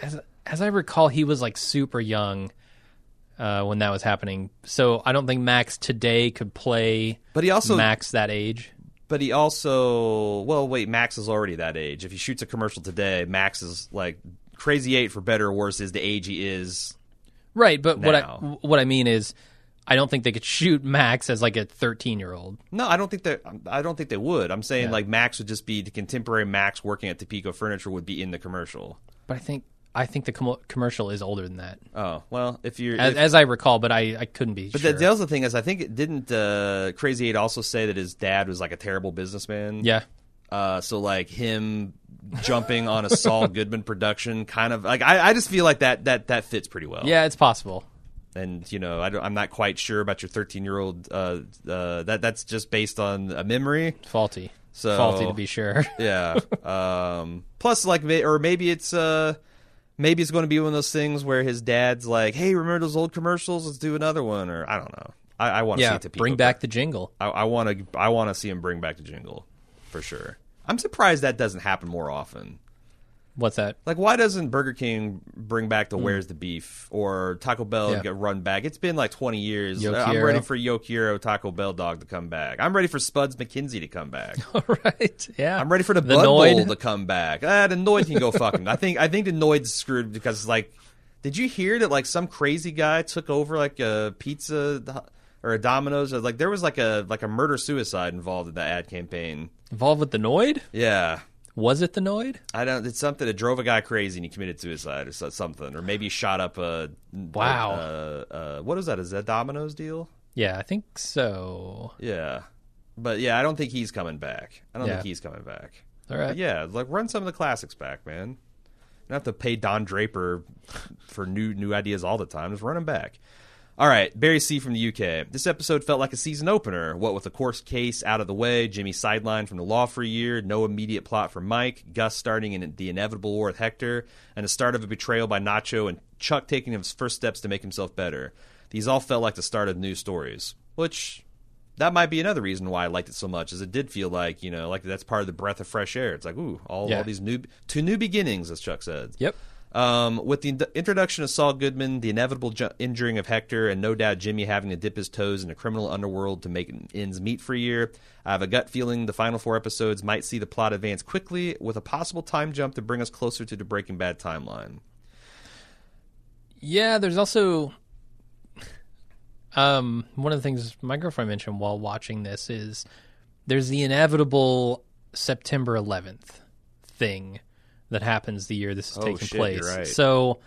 As as I recall, he was like super young uh, when that was happening. So I don't think Max today could play But he also Max that age. But he also, well, wait, Max is already that age. If he shoots a commercial today, Max is like Crazy Eight for better or worse is the age he is. Right, but what I what I mean is, I don't think they could shoot Max as like a 13 year old. No, I don't think that. I don't think they would. I'm saying Yeah. like Max would just be the contemporary Max working at Topeka Furniture would be in the commercial. But I think I think the com- commercial is older than that, Oh well, if you're. as, if- as I recall. But I, I couldn't be but sure. the, the other thing is, I think it didn't uh, Crazy Eight also say that his dad was like a terrible businessman. yeah, Uh, so like him jumping on a Saul Goodman production, kind of like I, I just feel like that that that fits pretty well. yeah, it's possible. and you know I am not quite sure about your 13 year old uh, uh, that that's just based on a memory Faulty, So- faulty to be sure. yeah um, plus like or maybe it's uh maybe it's going to be one of those things where his dad's like hey remember those old commercials? Let's do another one or I don't know. I, I want to see it to bring back the jingle. I, I want to I want to see him bring back the jingle for sure. I'm surprised that doesn't happen more often What's that? Like, why doesn't Burger King bring back the Where's the Beef or Taco Bell. Yeah. get run back? It's been like 20 years. I'm ready for Yo Quiero Taco Bell dog to come back. I'm ready for Spuds MacKenzie to come back. All right, yeah. I'm ready for the, The Bud Noid. Bowl to come back. Ah, the Noid can go fucking. I think I think the Noid's screwed because like, did you hear that like some crazy guy took over like a pizza or a Domino's? Or, like there was like a like a murder suicide involved in that ad campaign. Involved with the Noid? Yeah. Was it the Noid? I don't. It's something that drove a guy crazy and he committed suicide or something, or maybe shot up a. Wow. Uh, uh, what is that? Is that Domino's deal? Yeah, I think so. Yeah, but yeah, I don't think he's coming back. I don't Yeah. think he's coming back. All right. But yeah, like run some of the classics back, man. You don't have to pay Don Draper for new new ideas all the time. Just run them back. All right, Barry C from the UK. This episode felt like a season opener. What with the course case out of the way, Jimmy sidelined from the law for a year, no immediate plot for Mike, Gus starting in the inevitable war with Hector, and the start of a betrayal by Nacho, and Chuck taking his first steps to make himself better. These all felt like the start of new stories, which that might be another reason why I liked it so much, is it did feel like you know, like that's part of the breath of fresh air. It's like ooh, all, Yeah. all these new two new beginnings, as Chuck said. Yep. Um, with the in- introduction of Saul Goodman, the inevitable ju- injuring of Hector, and no doubt Jimmy having to dip his toes in a criminal underworld to make ends meet for a year, I have a gut feeling the final four episodes might see the plot advance quickly, with a possible time jump to bring us closer to the Breaking Bad timeline. Yeah, there's also um one of the things my girlfriend mentioned while watching this is there's the inevitable September 11th thing that happens the year this is Oh, taking shit, place. right. So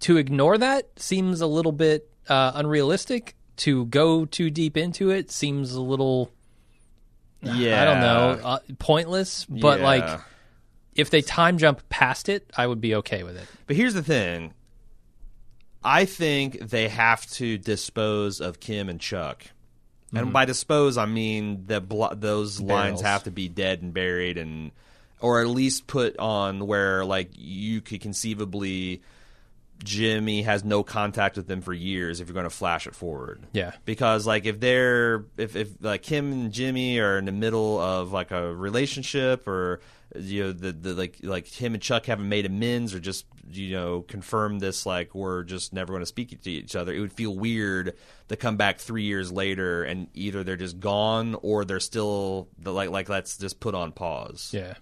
to ignore that seems a little bit uh, unrealistic. To go too deep into it seems a little Yeah, I don't know, uh, pointless. But Yeah. like if they time jump past it, I would be okay with it. But here's the thing. I think they have to dispose of Kim and Chuck. And by dispose, I mean that blo- those lines Mm-hmm. Have to be dead and buried, and or at least put on where like you could conceivably Jimmy has no contact with them for years if you're going to flash it forward. Yeah. Because like if they're if if like Kim and Jimmy are in the middle of like a relationship or you know the, the like like him and Chuck haven't made amends or just you know confirmed this like we're just never going to speak to each other it would feel weird to come back 3 years later and either they're just gone or they're still like like let's just put on pause. Yeah.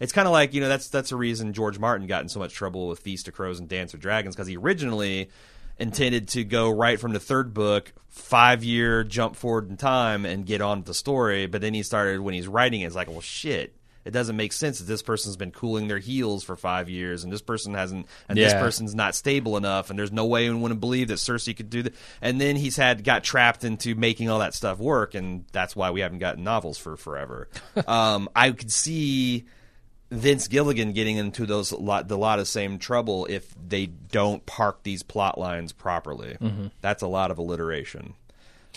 It's kind of like you know that's that's a reason George Martin got in so much trouble with Feast of Crows and Dance of Dragons because he originally intended to go right from the third book, five year jump forward in time and get on with the story. But then he started when he's writing it, it's like, well, shit. It doesn't make sense that this person's been cooling their heels for five years, and this person hasn't, and this person's not stable enough, and there's no way anyone would believe that Cersei could do that. And then he's had got trapped into making all that stuff work, and that's why we haven't gotten novels for forever. um, I could see Vince Gilligan getting into those lot the lot of same trouble if they don't park these plot lines properly. Mm-hmm. That's a lot of alliteration.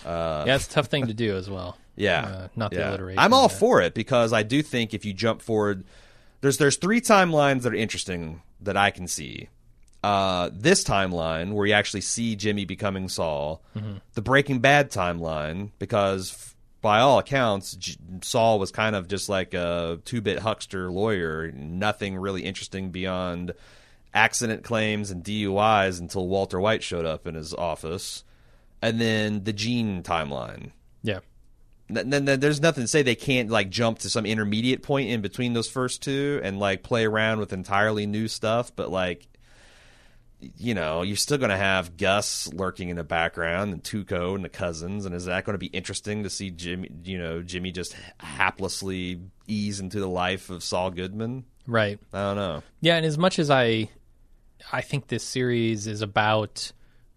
yeah, it's a tough thing to do as well. Yeah, Uh, not the yeah. alliteration. I'm all but- for it because I do think if you jump forward, there's there's three timelines that are interesting that I can see. Uh, this timeline where you actually see Jimmy becoming Saul, Mm-hmm. the Breaking Bad timeline because by all accounts J- Saul was kind of just like a two-bit huckster lawyer, nothing really interesting beyond accident claims and DUIs until Walter White showed up in his office, and then the Gene timeline. Yeah. then there's nothing to say they can't like jump to some intermediate point in between those first two and like play around with entirely new stuff but like you know you're still going to have gus lurking in the background and tuco and the cousins and is that going to be interesting to see jimmy you know jimmy just haplessly ease into the life of saul goodman Right. i don't know Yeah, and as much as I I think this series is about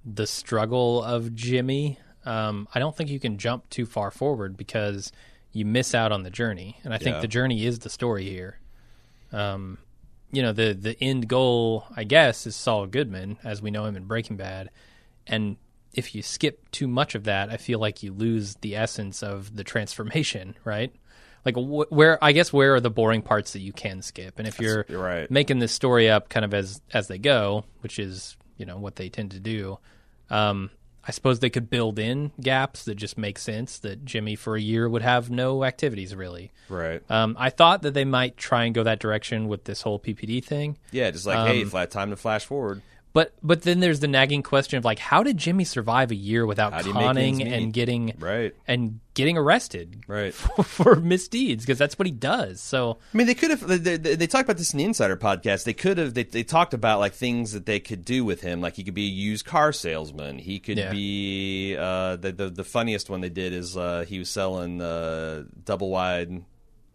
the struggle of Jimmy, um, I don't think you can jump too far forward because you miss out on the journey. And I think Yeah. the journey is the story here. Um, you know, the the end goal, I guess, is Saul Goodman as we know him in Breaking Bad. And if you skip too much of that, I feel like you lose the essence of the transformation, right? Like wh- where I guess where are the boring parts that you can skip? And if you're you're right. making this story up kind of as as they go, which is you know what they tend to do. Um, I suppose they could build in gaps that just make sense. That Jimmy for a year would have no activities really. right Um, I thought that they might try and go that direction with this whole PPD thing, yeah just like Um, hey flat time to flash forward but but then there's the nagging question of like, how did Jimmy survive a year without How do you make conning and getting right and getting arrested right for, for misdeeds because that's what he does. So I mean, they could have. They, they, they talked about this in the Insider podcast. They could have. They, they talked about like things that they could do with him. Like he could be a used car salesman. He could Yeah. be. Uh, the, the the funniest one they did is uh, he was selling uh, double wide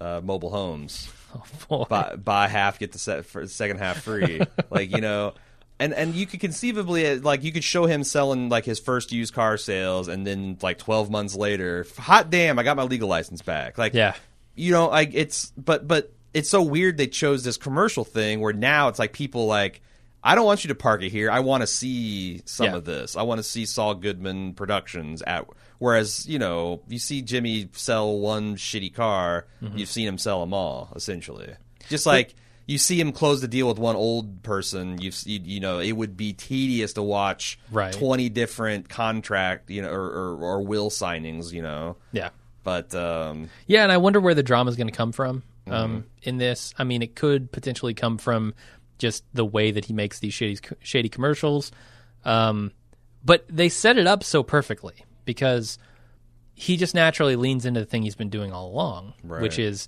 uh, mobile homes. buy, buy half, get the set for second half free. like you know. And and you could conceivably uh, like you could show him selling like his first used car sales, and then like twelve months later, hot damn, I got my legal license back. Like yeah, you know, like it's but but it's so weird they chose this commercial thing where now it's like people like I don't want you to park it here. I want to see some Yeah. of this. I want to see Saul Goodman Productions at whereas, you know, you see Jimmy sell one shitty car, Mm-hmm. you've seen him sell them all essentially. Just like you see him close the deal with one old person, you've you, you know, it would be tedious to watch Right. 20 different contract, you know, or, or, or will signings, you know. yeah. But um Yeah, and I wonder where the drama is going to come from um, Mm-hmm. in this. I mean, it could potentially come from just the way that he makes these shady shady commercials, um, but they set it up so perfectly because he just naturally leans into the thing he's been doing all along, Right. which is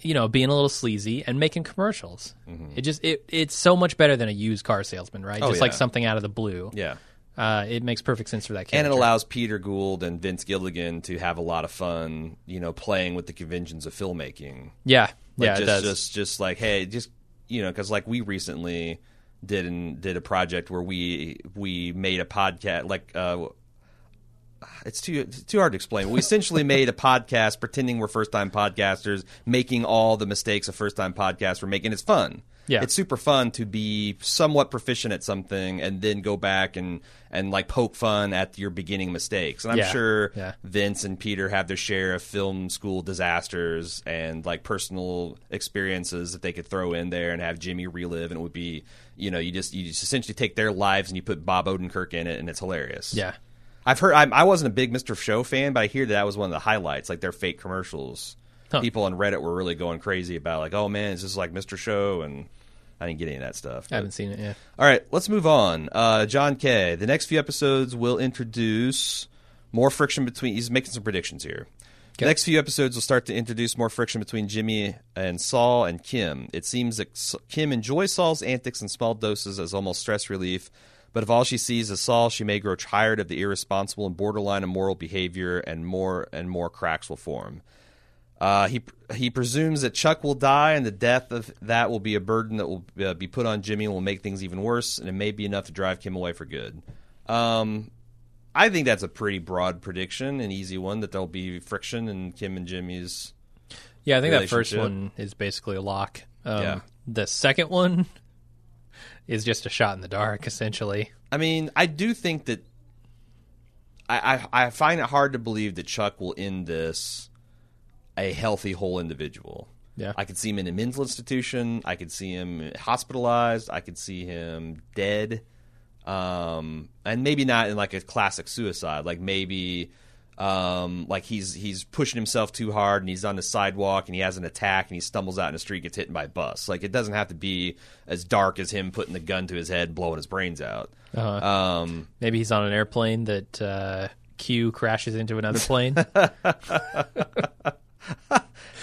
you know being a little sleazy and making commercials. Mm-hmm. It just it it's so much better than a used car salesman, right? Oh, just like something out of the blue. yeah. Uh, it makes perfect sense for that character. and it allows Peter Gould and Vince Gilligan to have a lot of fun, you know, playing with the conventions of filmmaking. yeah, Like yeah, just, it does. just, just like, hey, just you know, because like we recently did and did a project where we we made a podcast, like uh, it's too it's too hard to explain. We essentially made a podcast pretending we're first time podcasters, making all the mistakes a first time podcast were making. It's fun. Yeah. It's super fun to be somewhat proficient at something and then go back and and like poke fun at your beginning mistakes. And I'm Yeah. sure Yeah. Vince and Peter have their share of film school disasters and like personal experiences that they could throw in there and have Jimmy relive and it would be you know you just you just essentially take their lives and you put Bob Odenkirk in it and it's hilarious. yeah. I've heard. I'm, I wasn't a big Mr. Show fan, but I hear that, that was one of the highlights, like their fake commercials. Huh. People on Reddit were really going crazy about, like, oh man, it's just like Mr. Show, and I didn't get any of that stuff. I haven't seen it yet. All right, let's move on. Uh, John Kay. The next few episodes will introduce more friction between. He's making some predictions here. The next few episodes will start to introduce more friction between Jimmy and Saul and Kim. It seems that Kim enjoys Saul's antics in small doses as almost stress relief, But if all she sees is Saul, she may grow tired of the irresponsible and borderline immoral behavior, and more and more cracks will form. Uh, he he presumes that Chuck will die, and the death of that will be a burden that will uh, be put on Jimmy and will make things even worse, and it may be enough to drive Kim away for good. Um, I think that's a pretty broad prediction, an easy one that there'll be friction in Kim and Jimmy's. Yeah, I think that first one is basically a lock. Um, Yeah. The second one is just a shot in the dark, essentially. I mean, I do think that I, I I find it hard to believe that Chuck will end this a healthy whole individual. Yeah. I could see him in a mental institution. I could see him hospitalized. I could see him dead. Um, and maybe not in like a classic suicide. Like maybe, um, like he's he's pushing himself too hard and he's on the sidewalk and he has an attack and he stumbles out in the street, gets hit by a bus. Like it doesn't have to be as dark as him putting the gun to his head, blowing his brains out. Uh-huh. Um, Maybe he's on an airplane that uh, Q crashes into another plane.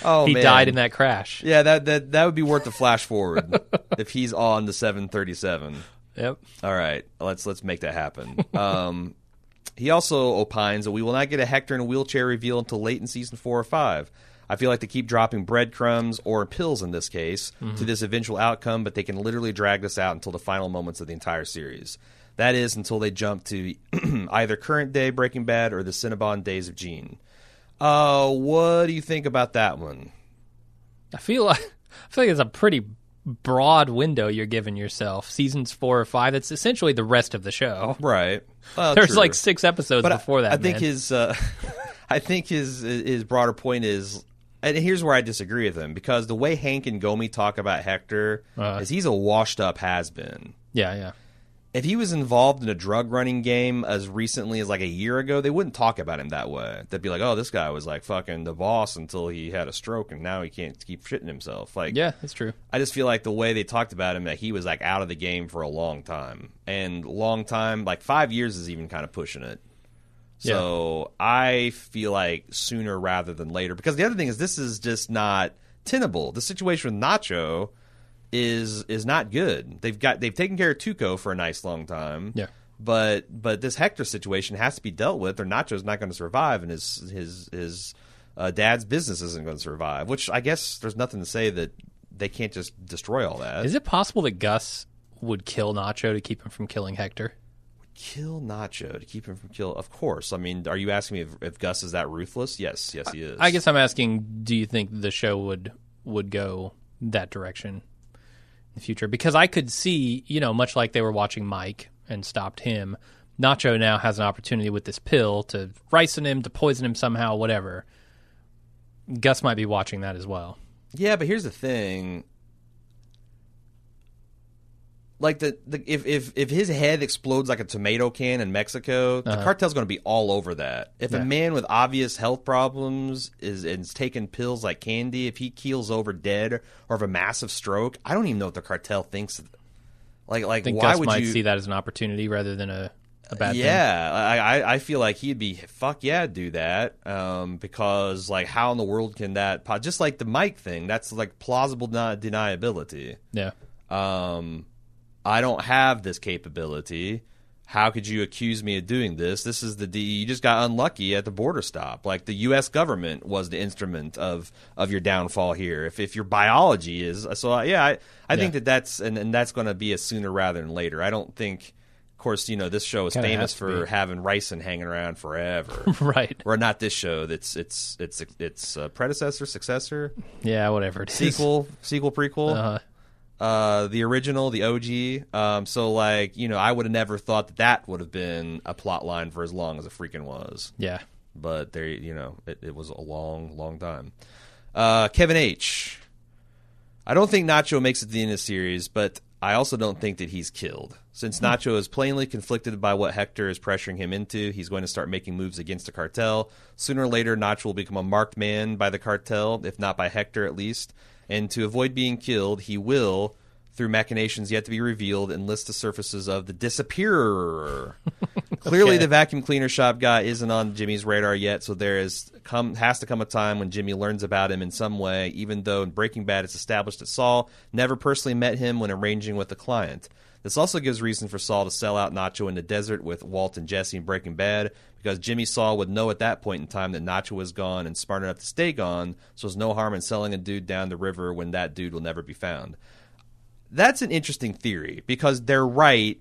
oh, he man. died in that crash. Yeah, that that that would be worth the flash forward if he's on the 737. Yep. All right, let's let's make that happen. Um, he also opines that we will not get a Hector in a wheelchair reveal until late in season four or five. I feel like they keep dropping breadcrumbs or pills in this case to this eventual outcome, but they can literally drag this out until the final moments of the entire series. That is until they jump to either current day Breaking Bad or the Cinnabon days of Gene. Uh, what do you think about that one? I feel like I feel like it's a pretty broad window you're giving yourself. Seasons four or five. It's essentially the rest of the show. Right. Well, There's true. like six episodes But I- before that. I think man. his uh, I think his his broader point is and here's where I disagree with him because the way Hank and Gomi talk about Hector Uh. is he's a washed up has been. yeah, yeah. If he was involved in a drug running game as recently as like a year ago, they wouldn't talk about him that way. They'd be like, "Oh, this guy was like fucking the boss until he had a stroke and now he can't keep shitting himself." Like, Yeah, that's true. I just feel like the way they talked about him that he was like out of the game for a long time, and long time, like five years is even kind of pushing it. So I feel like sooner rather than later, because the other thing is this is just not tenable. The situation with Nacho is is not good. They've got they've taken care of Tuco for a nice long time. Yeah. But but this Hector situation has to be dealt with, or Nacho's not going to survive, and his his his uh, dad's business isn't going to survive. Which I guess there's nothing to say that they can't just destroy all that. Is it possible that Gus would kill Nacho to keep him from killing Hector? kill Nacho to keep him from kill? Of course. I mean, are you asking me if, if Gus is that ruthless? Yes, yes, he is. I guess I'm asking, do you think the show would would go that direction the future? Because I could see, you know, much like they were watching Mike and stopped him, Nacho now has an opportunity with this pill to ricin him, to poison him somehow, whatever. Gus might be watching that as well. Yeah, but here's the thing. Like the, the if, if if his head explodes like a tomato can in Mexico, the cartel's going to be all over that. If Uh-huh. Yeah. a man with obvious health problems is is taking pills like candy, if he keels over dead or of a massive stroke, I don't even know what the cartel thinks. Like like I think why Gus would might you see that as an opportunity rather than a, a bad thing. yeah, I, I I feel like he'd be fuck yeah, do that. Um, because like how in the world can that just like the Mike thing? That's like plausible deniability. Yeah. Um, I don't have this capability. How could you accuse me of doing this? This is the D. You just got unlucky at the border stop. Like the U.S. government was the instrument of of your downfall here. If if your biology is so, uh, yeah, I, I think that that's and, and that's going to be a sooner rather than later. I don't think. Of course, you know this show is Kinda famous for having ricin hanging around forever. right. or not this show. That's it's it's it's uh, predecessor, successor, Yeah, whatever it is. sequel, sequel, prequel Uh, uh, the original, the OG. Um, so like you know, I would have never thought that that would have been a plot line for as long as it freaking was. yeah. But there, you know, it, it was a long, long time. Uh, Kevin H. I don't think Nacho makes it to the end of the series, but I also don't think that he's killed. Since Nacho is plainly conflicted by what Hector is pressuring him into, he's going to start making moves against the cartel. Sooner or later, Nacho will become a marked man by the cartel, if not by Hector at least. And to avoid being killed, he will, through machinations yet to be revealed, enlist the services of the disappearer. Clearly, Okay. the vacuum cleaner shop guy isn't on Jimmy's radar yet, so there is come has to come a time when Jimmy learns about him in some way. Even though in Breaking Bad it's established that Saul never personally met him when arranging with a client. This also gives reason for Saul to sell out Nacho in the desert with Walt and Jesse in Breaking Bad because Jimmy Saul would know at that point in time that Nacho was gone and smart enough to stay gone, so there's no harm in selling a dude down the river when that dude will never be found. That's an interesting theory because they're right.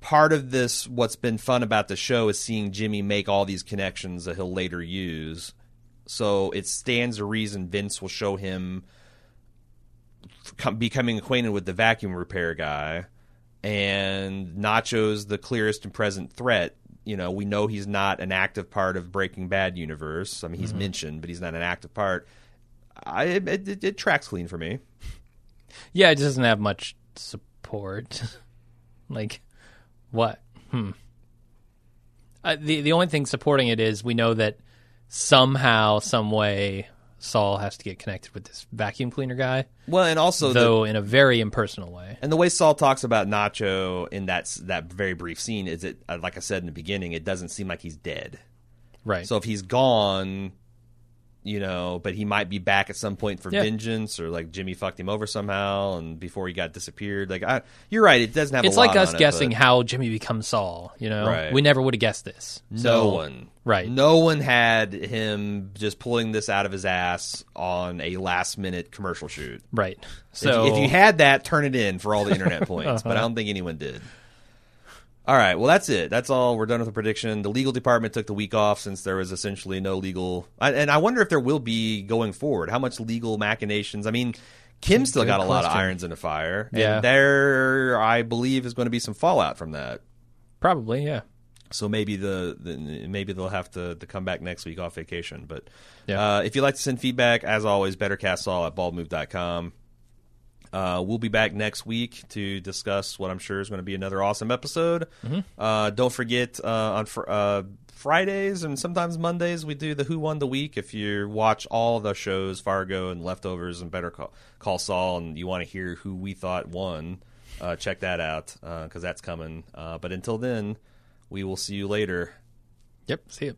Part of this, what's been fun about the show, is seeing Jimmy make all these connections that he'll later use. So it stands to reason Vince will show him becoming acquainted with the vacuum repair guy, and Nacho's the clearest and present threat. You know, we know he's not an active part of Breaking Bad universe. I mean, he's mentioned, but he's not an active part. I it, it, it tracks clean for me. Yeah, it doesn't have much support. like, what? Hmm. Uh, the the only thing supporting it is we know that somehow, some way, Saul has to get connected with this vacuum cleaner guy, Well, and also the, though in a very impersonal way. And the way Saul talks about Nacho in that that very brief scene is it, uh, like I said in the beginning, it doesn't seem like he's dead. Right. So if he's gone, you know, but he might be back at some point for Yeah. vengeance, or like Jimmy fucked him over somehow, and before he got disappeared. Like, I, you're right, it doesn't have. it's a lot like us it, guessing but how Jimmy becomes Saul. You know, Right. we never would have guessed this. No one, Right. No one had him just pulling this out of his ass on a last minute commercial shoot. Right. So if, you had that, turn it in for all the internet points. But I don't think anyone did. All right, well that's it. That's all. We're done with the prediction. The legal department took the week off since there was essentially no legal. I- And I wonder if there will be going forward. How much legal machinations? I mean, Kim still got a lot of irons in the fire, Yeah. and there, I believe, is going to be some fallout from that. probably, yeah. So maybe the, the maybe they'll have to, to come back next week off vacation. But Yeah. uh, if you'd like to send feedback, as always, bettercastall at baldmove.com. Uh, we'll be back next week to discuss what I'm sure is going to be another awesome episode. Uh, don't forget uh, on fr- uh, Fridays and sometimes Mondays we do the Who Won the Week. If you watch all the shows, Fargo and Leftovers and Better Call, Call Saul, and you want to hear who we thought won, uh, check that out because that's coming. Uh, but until then, we will see you later. Yep. See you.